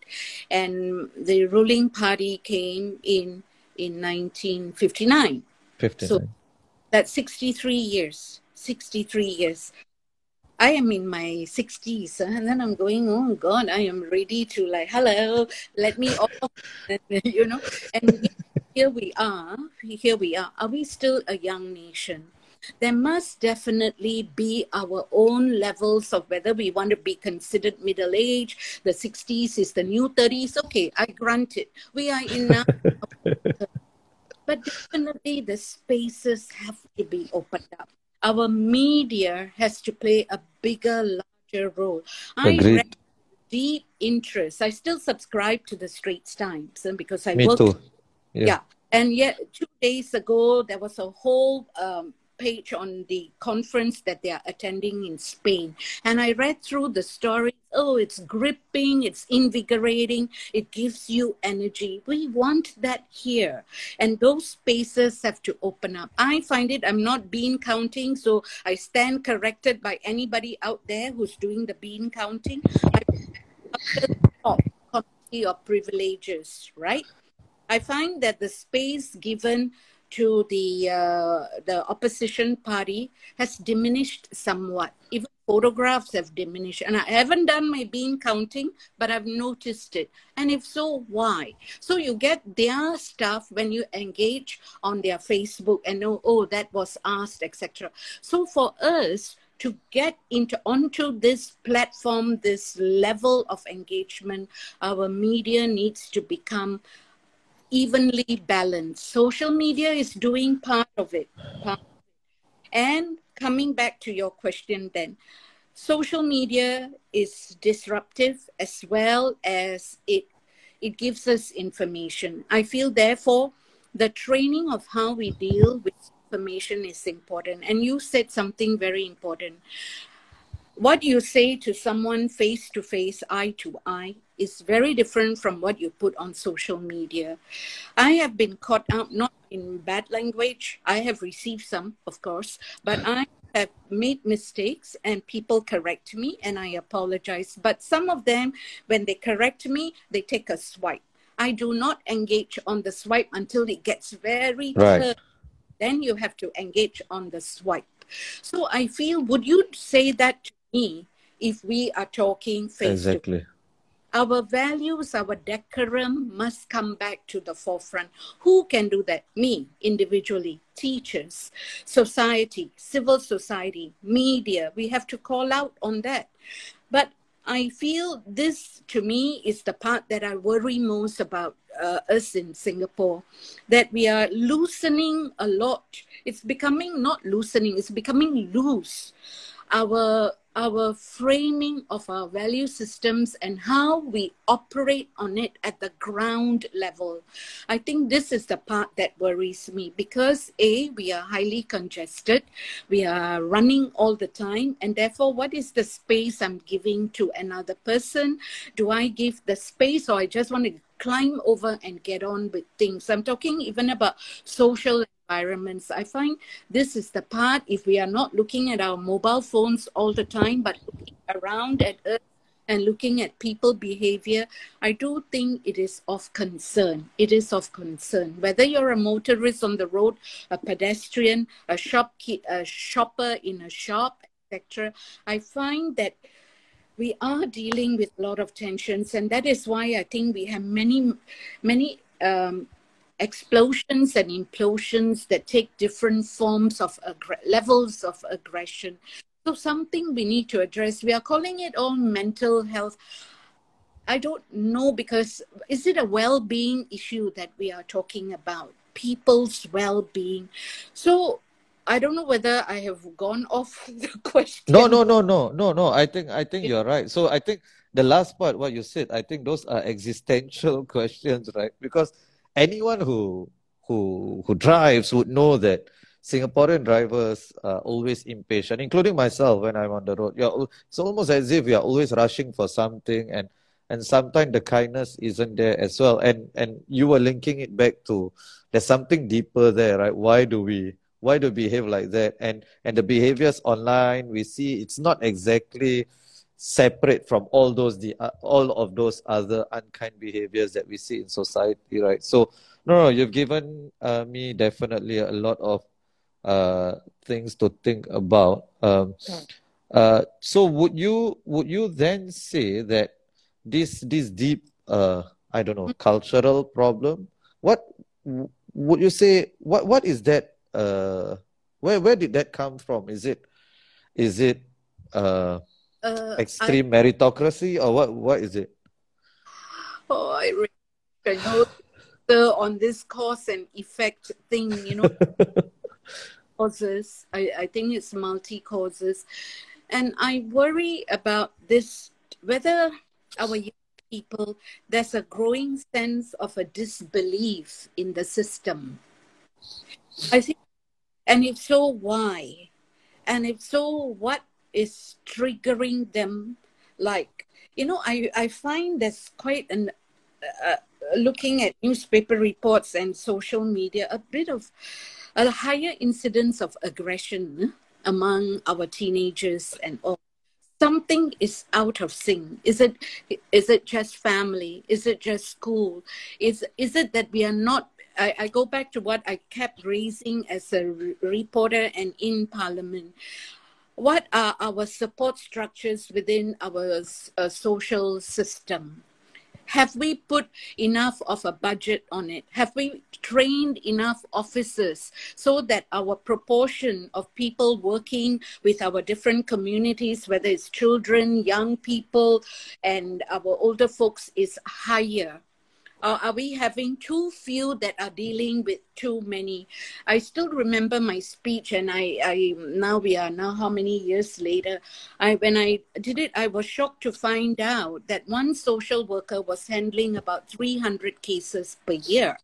And the ruling party came in in 1959. 59. So that's 63 years. 63 years. I am in my 60s, and then I'm going, oh God, I am ready to like, hello, let me off, you know. And here we are, here we are. Are we still a young nation? There must definitely be our own levels of whether we want to be considered middle age. The 60s is the new 30s. Okay, I grant it. We are in now. but definitely the spaces have to be opened up our media has to play a bigger, larger role. Agreed. I read deep interest. I still subscribe to the Straits Times and because I Me work. Too. Yeah. yeah. And yet, two days ago, there was a whole um, page on the conference that they are attending in Spain. And I read through the story. Oh, it's gripping, it's invigorating, it gives you energy. We want that here. And those spaces have to open up. I find it, I'm not bean counting, so I stand corrected by anybody out there who's doing the bean counting. Of privileges, right? I find that the space given to the uh, the opposition party has diminished somewhat. Even photographs have diminished, and I haven't done my bean counting, but I've noticed it. And if so, why? So you get their stuff when you engage on their Facebook and know, oh, that was asked, etc. So for us to get into onto this platform, this level of engagement, our media needs to become evenly balanced. Social media is doing part of it. And coming back to your question then, social media is disruptive as well as it it gives us information. I feel therefore the training of how we deal with information is important. And you said something very important. What you say to someone face to face, eye to eye, is very different from what you put on social media. I have been caught out not in bad language. I have received some, of course, but I have made mistakes and people correct me and I apologize. But some of them, when they correct me, they take a swipe. I do not engage on the swipe until it gets very right. Then you have to engage on the swipe. So I feel, would you say that to me if we are talking face exactly. to our values, our decorum must come back to the forefront. Who can do that? Me, individually, teachers, society, civil society, media. We have to call out on that. But I feel this to me is the part that I worry most about uh, us in Singapore, that we are loosening a lot. It's becoming not loosening, it's becoming loose. Our our framing of our value systems and how we operate on it at the ground level. I think this is the part that worries me because A, we are highly congested, we are running all the time, and therefore, what is the space I'm giving to another person? Do I give the space or I just want to climb over and get on with things? I'm talking even about social environments. I find this is the part, if we are not looking at our mobile phones all the time, but looking around at Earth and looking at people behavior, I do think it is of concern. It is of concern. Whether you're a motorist on the road, a pedestrian, a shopkeep, a shopper in a shop, etc., I find that we are dealing with a lot of tensions, and that is why I think we have many, many um, explosions and implosions that take different forms of levels of aggression. So, something we need to address. We are calling it all mental health. I don't know because is it a well-being issue that we are talking about? People's well-being. So I don't know whether I have gone off the question. No, no, no, no, no, no. I think I think you're right. So I think the last part, what you said, I think those are existential questions, right? Because anyone who who who drives would know that Singaporean drivers are always impatient, including myself when I'm on the road. You're, it's almost as if are always rushing for something, and and sometimes the kindness isn't there as well. And and you were linking it back to there's something deeper there, right? Why do we why do we behave like that? And and the behaviors online we see it's not exactly separate from all those the uh, all of those other unkind behaviors that we see in society, right? So no, no you've given uh, me definitely a lot of uh, things to think about. Um, uh, so would you would you then say that this this deep uh, I don't know mm. cultural problem? What would you say? What what is that? Uh, where where did that come from? Is it is it uh, extreme I, meritocracy or what? What is it? Oh, I really know on this cause and effect thing. You know. causes. I, I think it's multi causes. And I worry about this whether our young people, there's a growing sense of a disbelief in the system. I think, and if so, why? And if so, what is triggering them? Like, you know, I, I find there's quite an, uh, looking at newspaper reports and social media, a bit of a higher incidence of aggression among our teenagers and all. Something is out of sync. Is it is it just family? Is it just school? Is is it that we are not I, I go back to what I kept raising as a re- reporter and in parliament what are our support structures within our uh, social system have we put enough of a budget on it? Have we trained enough officers so that our proportion of people working with our different communities, whether it's children, young people, and our older folks, is higher? Or are we having too few that are dealing with too many? I still remember my speech, and I, I now we are now how many years later? I when I did it, I was shocked to find out that one social worker was handling about 300 cases per year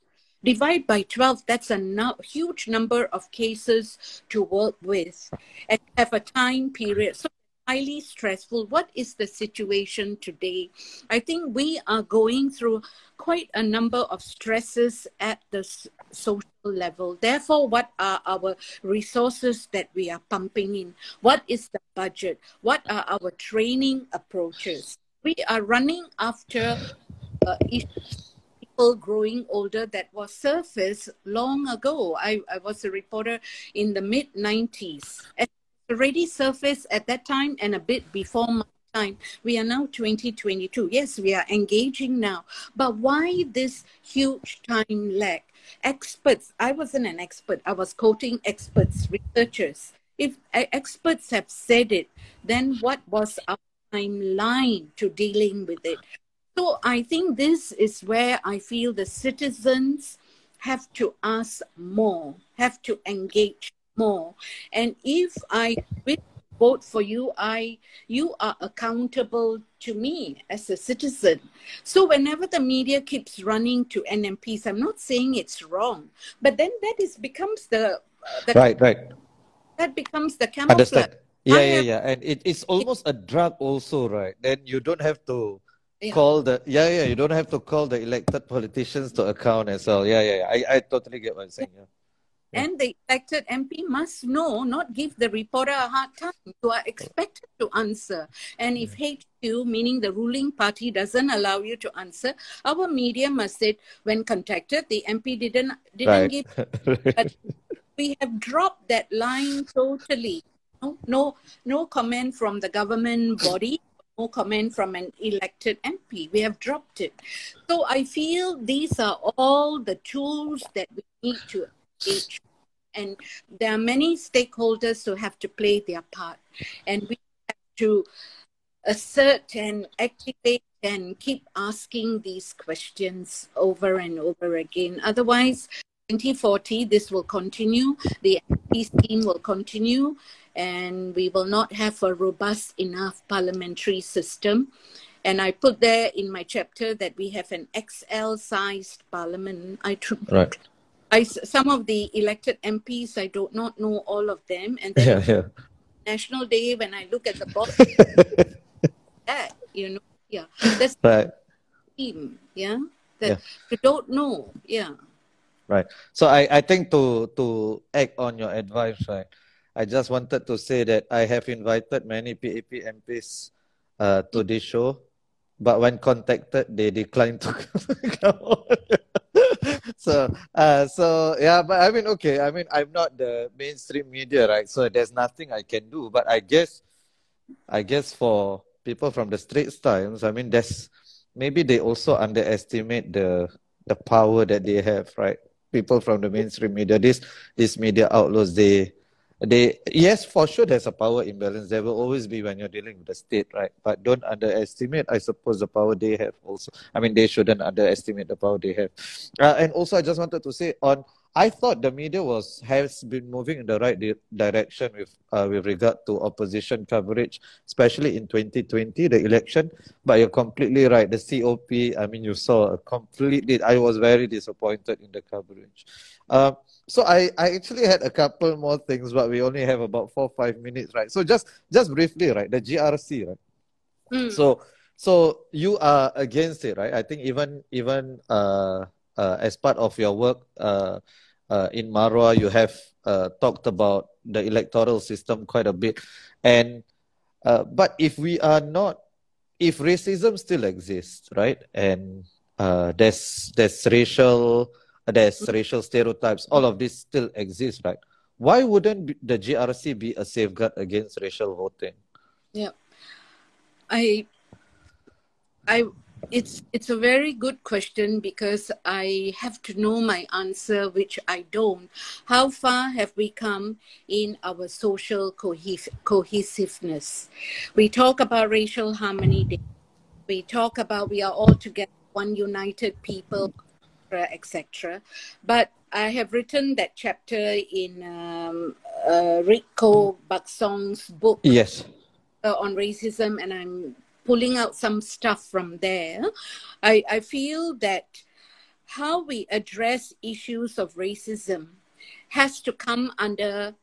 divide by 12 that's a no- huge number of cases to work with and have a time period so highly stressful. What is the situation today? I think we are going through quite a number of stresses at the social level. Therefore, what are our resources that we are pumping in? What is the budget? What are our training approaches? We are running after uh, people growing older that was surfaced long ago. I, I was a reporter in the mid 90s already surfaced at that time and a bit before my time. We are now 2022. Yes, we are engaging now. But why this huge time lag? Experts, I wasn't an expert, I was quoting experts, researchers. If experts have said it, then what was our timeline to dealing with it? So I think this is where I feel the citizens have to ask more, have to engage more. And if I vote for you, I you are accountable to me as a citizen. So whenever the media keeps running to NMPs, I'm not saying it's wrong, but then that is becomes the, uh, the right, right. That becomes the camouflage. Understand. Yeah, yeah, yeah. And it, it's almost a drug also, right? Then you don't have to yeah. call the yeah, yeah, you don't have to call the elected politicians to account as well. Yeah, yeah, yeah. I, I totally get what you're saying. Yeah and the elected MP must know, not give the reporter a hard time. You are expected to answer. And if HQ, meaning the ruling party, doesn't allow you to answer, our media must say, when contacted, the MP didn't didn't right. give. but we have dropped that line totally. No, no, no comment from the government body no comment from an elected MP. We have dropped it. So I feel these are all the tools that we need to and there are many stakeholders who have to play their part and we have to assert and activate can keep asking these questions over and over again. Otherwise, 2040, this will continue, the MP scheme will continue, and we will not have a robust enough parliamentary system. And I put there in my chapter that we have an XL sized parliament. I Right. I, some of the elected MPs, I do not know all of them. And then Yeah, yeah. National Day, when I look at the box, that, you know, yeah, that's Right. team, yeah, that Yeah. you don't know, yeah. Right. So I, I think to to act on your advice, right? I just wanted to say that I have invited many PAP MPs uh, to this show, but when contacted, they declined to come on. so uh, so yeah, but I mean, okay. I mean, I'm not the mainstream media, right? So there's nothing I can do. But I guess, I guess for people from the Straits Times, I mean, there's maybe they also underestimate the the power that they have, right? People from the mainstream media, these these media outlets, they they yes, for sure there's a power imbalance. There will always be when you're dealing with the state, right? But don't underestimate, I suppose, the power they have also. I mean, they shouldn't underestimate the power they have. Uh, and also, I just wanted to say on. I thought the media was has been moving in the right di- direction with uh, with regard to opposition coverage, especially in 2020, the election. But you're completely right. The COP, I mean, you saw a completely. I was very disappointed in the coverage. Um, so I, I actually had a couple more things, but we only have about four five minutes, right? So just just briefly, right? The GRC, right? Mm. So so you are against it, right? I think even even uh, uh, as part of your work uh, uh, in MARUAH, you have uh, talked about the electoral system quite a bit, and uh, but if we are not, if racism still exists, right, and uh, there's there's racial there's racial stereotypes, all of this still exists, right? Why wouldn't the GRC be a safeguard against racial voting? Yeah. I I it's it's a very good question because I have to know my answer, which I don't. How far have we come in our social cohes- cohesiveness? We talk about racial harmony. We talk about we are all together, one united people, etc. But I have written that chapter in um, uh, Rico Baksong's book Yes. uh, on racism and I'm pulling out some stuff from there. I, I feel that how we address issues of racism has to come under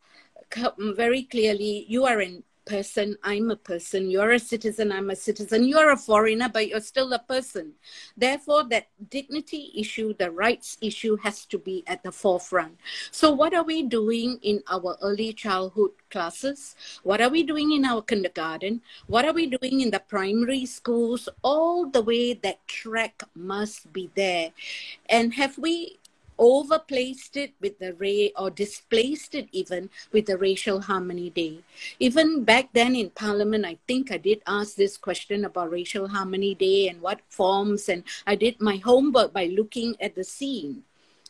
very clearly you are a person i'm a person. You're a citizen i'm a citizen. You're a foreigner but you're still a person. Therefore that dignity issue the rights issue has to be at the forefront. So what are we doing in our early childhood classes? What are we doing in our kindergarten? What are we doing in the primary schools? All the way that track must be there. And have we overplaced it with the ray or displaced it even with the racial harmony day. Even back then in parliament i think i did ask this question about racial harmony day and what forms and i did my homework by looking at the scene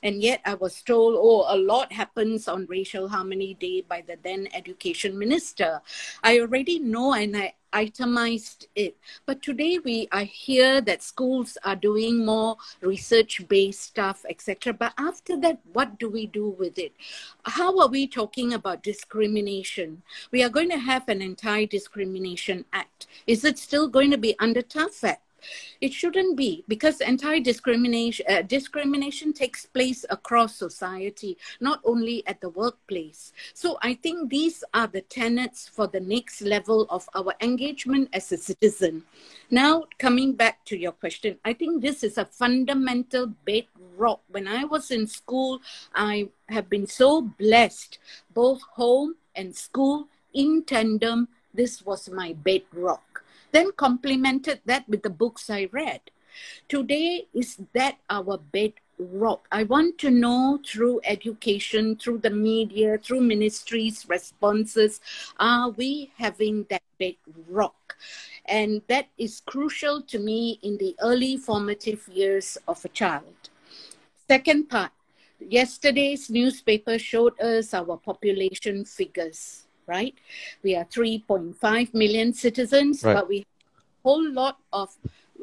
and yet I was told, oh, a lot happens on Racial Harmony Day by the then education minister. I already know and I itemized it. But today we I hear that schools are doing more research-based stuff, etc. But after that, what do we do with it? How are we talking about discrimination? We are going to have an anti-discrimination act. Is it still going to be under act? It shouldn't be because anti-discrimination uh, discrimination takes place across society, not only at the workplace. So I think these are the tenets for the next level of our engagement as a citizen. Now, coming back to your question, I think this is a fundamental bedrock. When I was in school, I have been so blessed, both home and school in tandem. This was my bedrock then complemented that with the books I read. Today, is that our bedrock? I want to know through education, through the media, through ministries' responses, are we having that bedrock? And that is crucial to me in the early formative years of a child. Second part, yesterday's newspaper showed us our population figures right? We are 3.5 million citizens, Right. but we have a whole lot of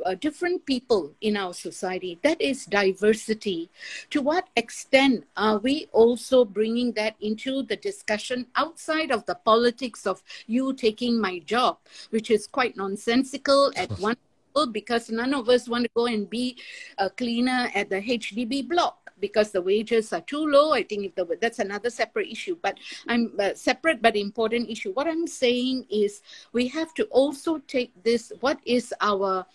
uh, different people in our society. That is diversity. To what extent are we also bringing that into the discussion outside of the politics of you taking my job, which is quite nonsensical at one because none of us want to go and be a cleaner at the HDB block because the wages are too low. I think if the, that's another separate issue, but I'm uh, separate but important issue. What I'm saying is we have to also take this. What is our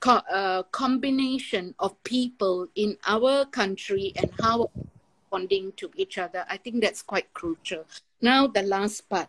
co- uh, combination of people in our country and how responding to each other. I think that's quite crucial. Now, the last part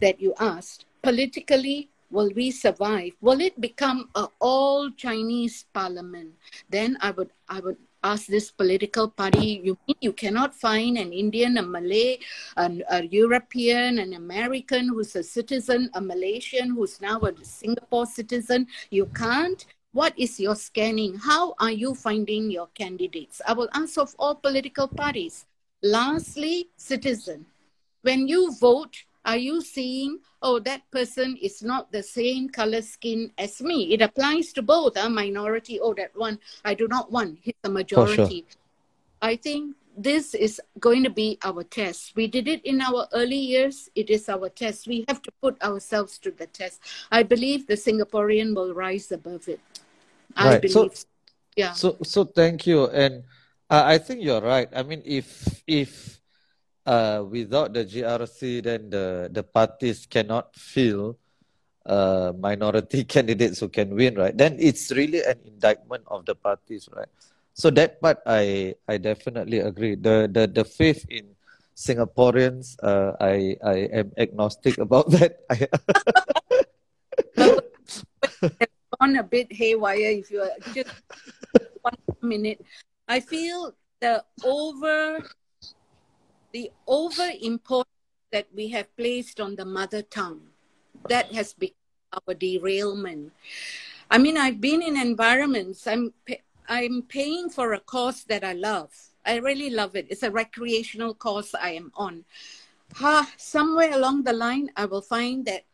that you asked politically, will we survive? Will it become an all Chinese parliament? Then I would, I would ask this political party you you cannot find an indian a malay an, a european an american who's a citizen a malaysian who's now a singapore citizen you can't what is your scanning? How are you finding your candidates? I will ask of all political parties. Lastly, citizen. When you vote, are you seeing, oh, that person is not the same color skin as me? It applies to both, a uh, minority, oh, that one I do not want. He's the majority. Sure. I think this is going to be our test. We did it in our early years. It is our test. We have to put ourselves to the test. I believe the Singaporean will rise above it. I right. believe. So, yeah. So, so thank you. And uh, I think you're right. I mean, if, if, uh, without the GRC, then the, the parties cannot fill uh, minority candidates who can win, right? Then it's really an indictment of the parties, right? So that part I I definitely agree. The the the faith in Singaporeans, uh, I I am agnostic about that. on a bit haywire if you are just one minute. I feel the over the over importance that we have placed on the mother tongue that has become our derailment. I mean, I've been in environments. I'm I'm paying for a course that I love. I really love it. It's a recreational course I am on. Ha, somewhere along the line, I will find that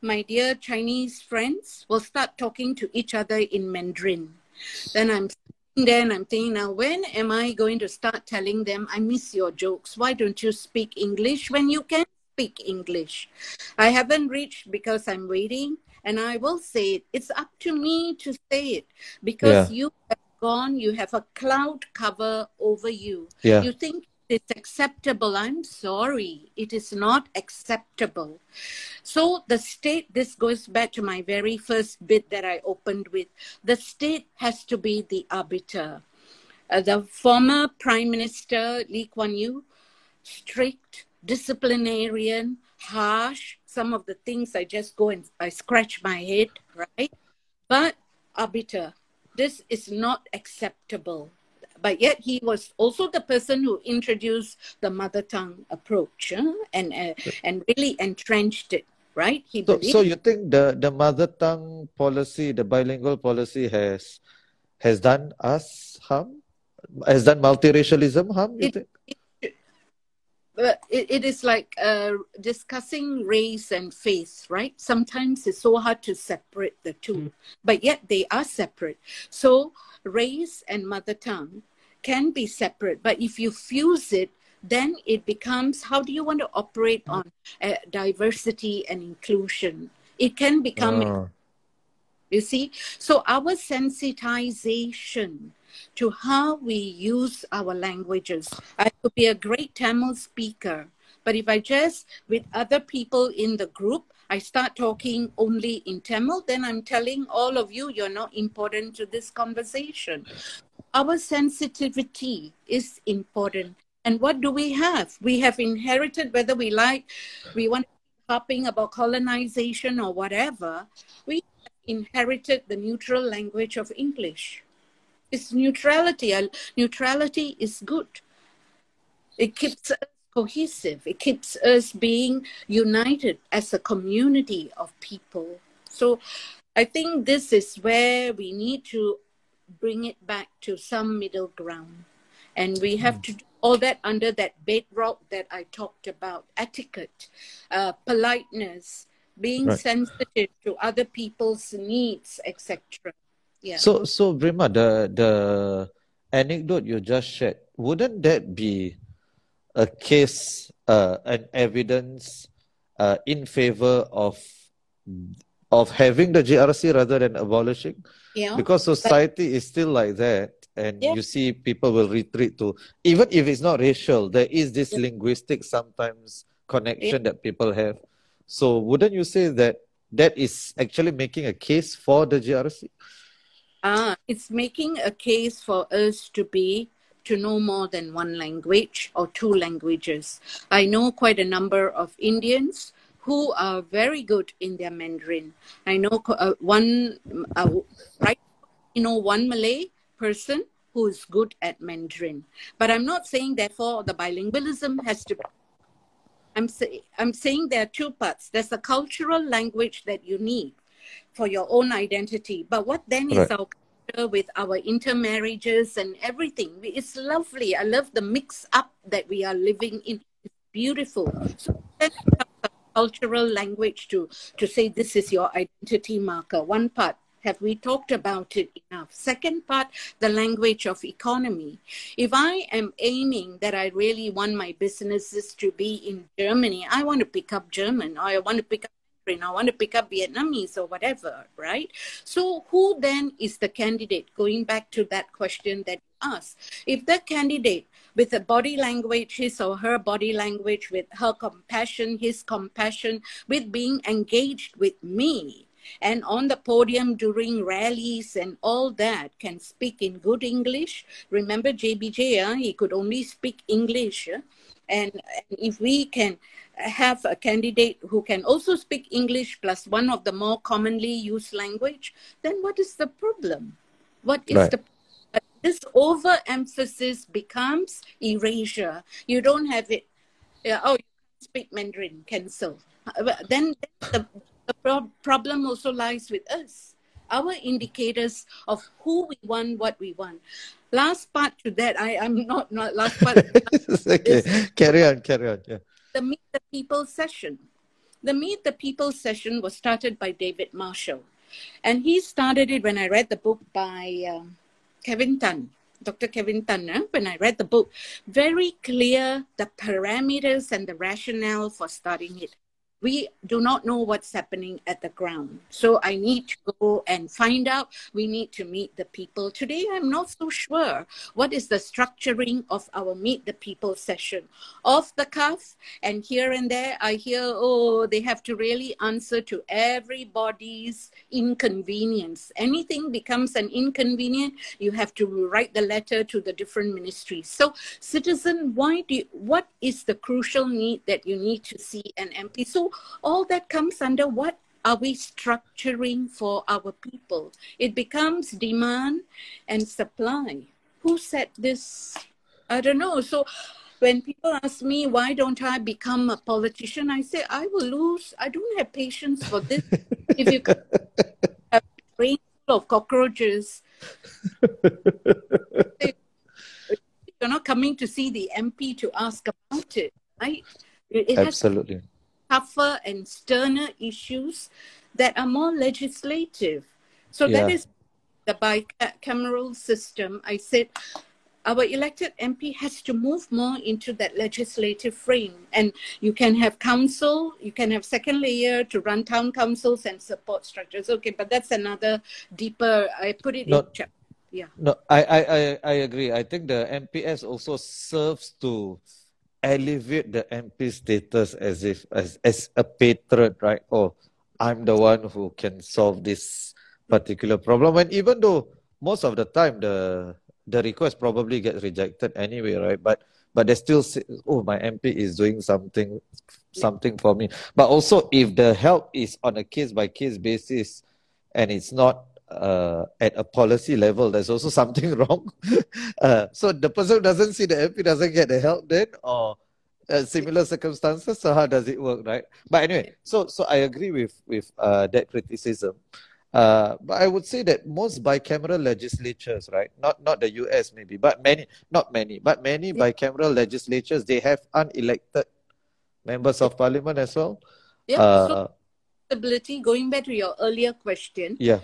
my dear Chinese friends will start talking to each other in Mandarin. Then I'm and I'm thinking, now when am I going to start telling them, I miss your jokes? Why don't you speak English when you can speak English? I haven't reached because I'm waiting and I will say it. It's up to me to say it because yeah. you have gone, you have a cloud cover over you. Yeah. You think it's acceptable. I'm sorry, it is not acceptable. So, the state, this goes back to my very first bit that I opened with the state has to be the arbiter. Uh, the former Prime Minister Lee Kuan Yew, strict, disciplinarian, harsh, some of the things I just go and I scratch my head, right? But arbiter, this is not acceptable. But yet he was also the person who introduced the mother tongue approach huh? and uh, and really entrenched it. Right? He so, so you think the, the mother tongue policy, the bilingual policy, has has done us harm? Has done multiracialism harm? You it, think? It, but it, it is like uh, discussing race and faith, right? Sometimes it's so hard to separate the two, mm. but yet they are separate. So race and mother tongue can be separate, but if you fuse it, then it becomes how do you want to operate hmm. on uh, diversity and inclusion? It can become, uh. you see. So our sensitization to how we use our languages. I could be a great Tamil speaker, but if I just, with other people in the group, I start talking only in Tamil, then I'm telling all of you, you're not important to this conversation. Our sensitivity is important. And what do we have? We have inherited, whether we like, we want to harping about colonization or whatever, we inherited the neutral language of English. It's neutrality. Neutrality is good. It keeps us cohesive. It keeps us being united as a community of people. So I think this is where we need to bring it back to some middle ground. And we have to do all that under that bedrock that I talked about etiquette, uh, politeness, being right. sensitive to other people's needs, etc. Yeah. So, so Braema, the the anecdote you just shared, wouldn't that be a case, uh, an evidence uh, in favor of of having the GRC rather than abolishing? Yeah. Because society but, is still like that, and yeah. you see people will retreat to even if it's not racial, there is this yeah. linguistic sometimes connection yeah. that people have. So, wouldn't you say that that is actually making a case for the GRC? Ah, it's making a case for us to be to know more than one language or two languages. I know quite a number of Indians who are very good in their Mandarin. I know uh, one, uh, right, you know, one Malay person who is good at Mandarin. But I'm not saying, therefore, the bilingualism has to. I'm, say, I'm saying there are two parts. There's a cultural language that you need for your own identity. But what then right. is our culture with our intermarriages and everything. It's lovely. I love the mix up that we are living in. It's beautiful. So cultural language to, to say this is your identity marker. One part. Have we talked about it enough? Second part, the language of economy. If I am aiming that I really want my businesses to be in Germany, I want to pick up German or I want to pick up I want to pick up Vietnamese or whatever, right? So who then is the candidate? Going back to that question that you asked. If the candidate with a body language, his or her body language, with her compassion, his compassion, with being engaged with me, and on the podium during rallies and all that can speak in good English. Remember JBJ, uh, he could only speak English. Uh, and, and if we can have a candidate who can also speak English plus one of the more commonly used language, then what is the problem? What is right. the this overemphasis becomes erasure. You don't have it. Yeah, oh, you speak Mandarin, cancel. Then the, the pro- problem also lies with us. Our indicators of who we want, what we want. Last part to that, I am not not last part. okay, carry on, carry on. Yeah the Meet the People session. The Meet the People session was started by David Marshall. And he started it when I read the book by uh, Kevin Tan, Dr. Kevin Tan. Eh? When I read the book, very clear the parameters and the rationale for starting it we do not know what's happening at the ground. So I need to go and find out. We need to meet the people. Today, I'm not so sure what is the structuring of our Meet the People session. Off the cuff, and here and there, I hear, oh, they have to really answer to everybody's inconvenience. Anything becomes an inconvenience, you have to write the letter to the different ministries. So, citizen, why do you, what is the crucial need that you need to see an MP? So all that comes under what are we structuring for our people? It becomes demand and supply. Who said this? I don't know. So when people ask me why don't I become a politician, I say I will lose. I don't have patience for this. if you have a brain full of cockroaches, you're not coming to see the MP to ask about it, right? It Absolutely. Has, tougher and sterner issues that are more legislative. So yeah. that is the bicameral system. I said our elected MP has to move more into that legislative frame. And you can have council, you can have second layer to run town councils and support structures. Okay, but that's another deeper, I put it in yeah. No, I, I, I, I agree. I think the MPS also serves to elevate the MP status as if as, as a patron, right? Oh, I'm the one who can solve this particular problem. And even though most of the time the the request probably gets rejected anyway, right? But but they still say, oh, my MP is doing something something for me. But also if the help is on a case by case basis and it's not uh, at a policy level, there's also something wrong. uh, so the person doesn't see the MP doesn't get the help then, or uh, similar circumstances. So how does it work, right? But anyway, so so I agree with with uh, that criticism. Uh, but I would say that most bicameral legislatures, right, not not the U.S. maybe, but many, not many, but many bicameral legislatures, they have unelected members of parliament as well. Yeah. Uh, so, ability. Going back to your earlier question. Yeah.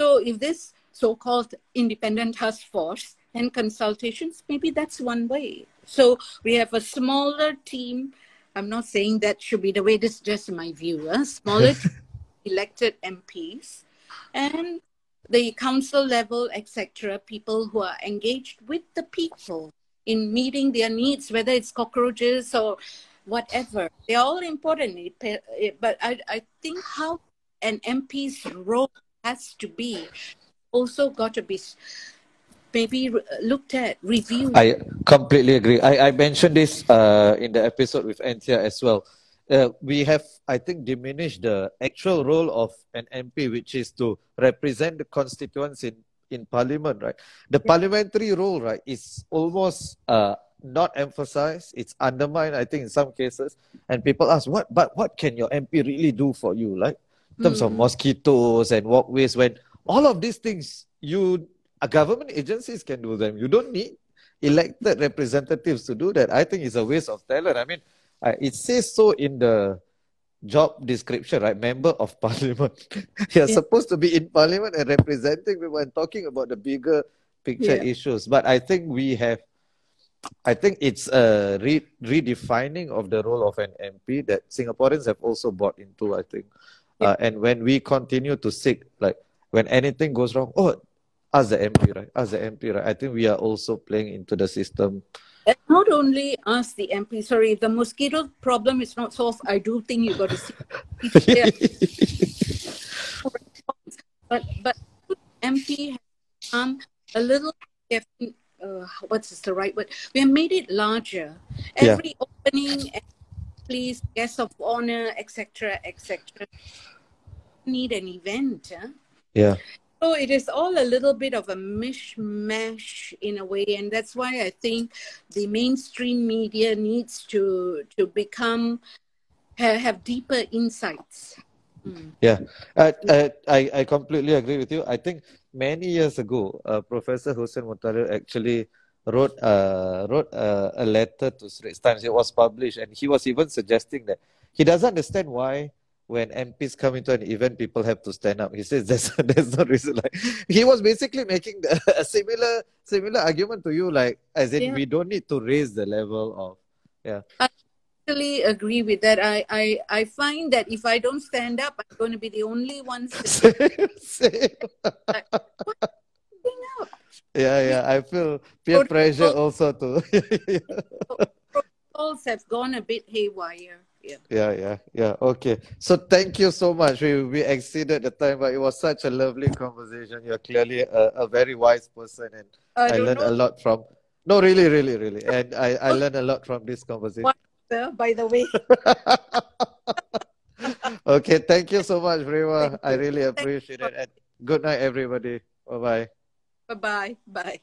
So if this so-called independent task force and consultations, maybe that's one way. So we have a smaller team. I'm not saying that should be the way. This is just my view. Huh? Smaller elected MPs and the council level, etc. People who are engaged with the people in meeting their needs, whether it's cockroaches or whatever. They're all important. Eh, eh, but I, I think how an MP's role has to be also got to be maybe looked at, reviewed. I completely agree. I, I mentioned this uh, in the episode with Anthea as well. Uh, we have, I think, diminished the actual role of an MP, which is to represent the constituents in, in parliament, right? The yeah. parliamentary role, right, is almost uh, not emphasized. It's undermined, I think, in some cases. And people ask, what, but what can your MP really do for you, like? Terms mm. of mosquitoes and walkways, when all of these things you a government agencies can do them. You don't need elected representatives to do that. I think it's a waste of talent. I mean, uh, it says so in the job description, right? Member of parliament. You're yeah. supposed to be in parliament and representing people and talking about the bigger picture yeah. issues. But I think we have, I think it's a re- redefining of the role of an MP that Singaporeans have also bought into, I think. Yeah. Uh, and when we continue to seek, like, when anything goes wrong, oh, as the MP, right? As the MP, right? I think we are also playing into the system. And not only ask the MP, sorry, the mosquito problem is not solved, I do think you got to see. but but MP has become a little uh, what's the right word? We have made it larger. Every yeah. opening, please, guests of honor, etc., etc. Need an event. Huh? Yeah. So it is all a little bit of a mishmash in a way, and that's why I think the mainstream media needs to to become have, deeper insights. Mm. Yeah, uh, uh, I I completely agree with you. I think many years ago, uh, Professor Hussin Mutalib actually wrote uh, wrote uh, a letter to Straits Times. It was published, and he was even suggesting that he doesn't understand why when MPs come into an event, people have to stand up. He says there's there's no reason. Like he was basically making the, a similar similar argument to you, like as in yeah. we don't need to raise the level of yeah. I totally agree with that. I I I find that if I don't stand up, I'm going to be the only one. Same, same. Like, yeah, yeah. I feel peer pressure also too. Protocols have gone a bit haywire yeah. Yeah yeah yeah. Okay. So thank you so much. We we exceeded the time but it was such a lovely conversation. You're clearly a, a very wise person and i, I learned know. a lot from no really really really. And i i learned a lot from this conversation. What, sir, by the way. Okay thank you so much Reva. i really appreciate it. And good night everybody. Bye bye bye bye bye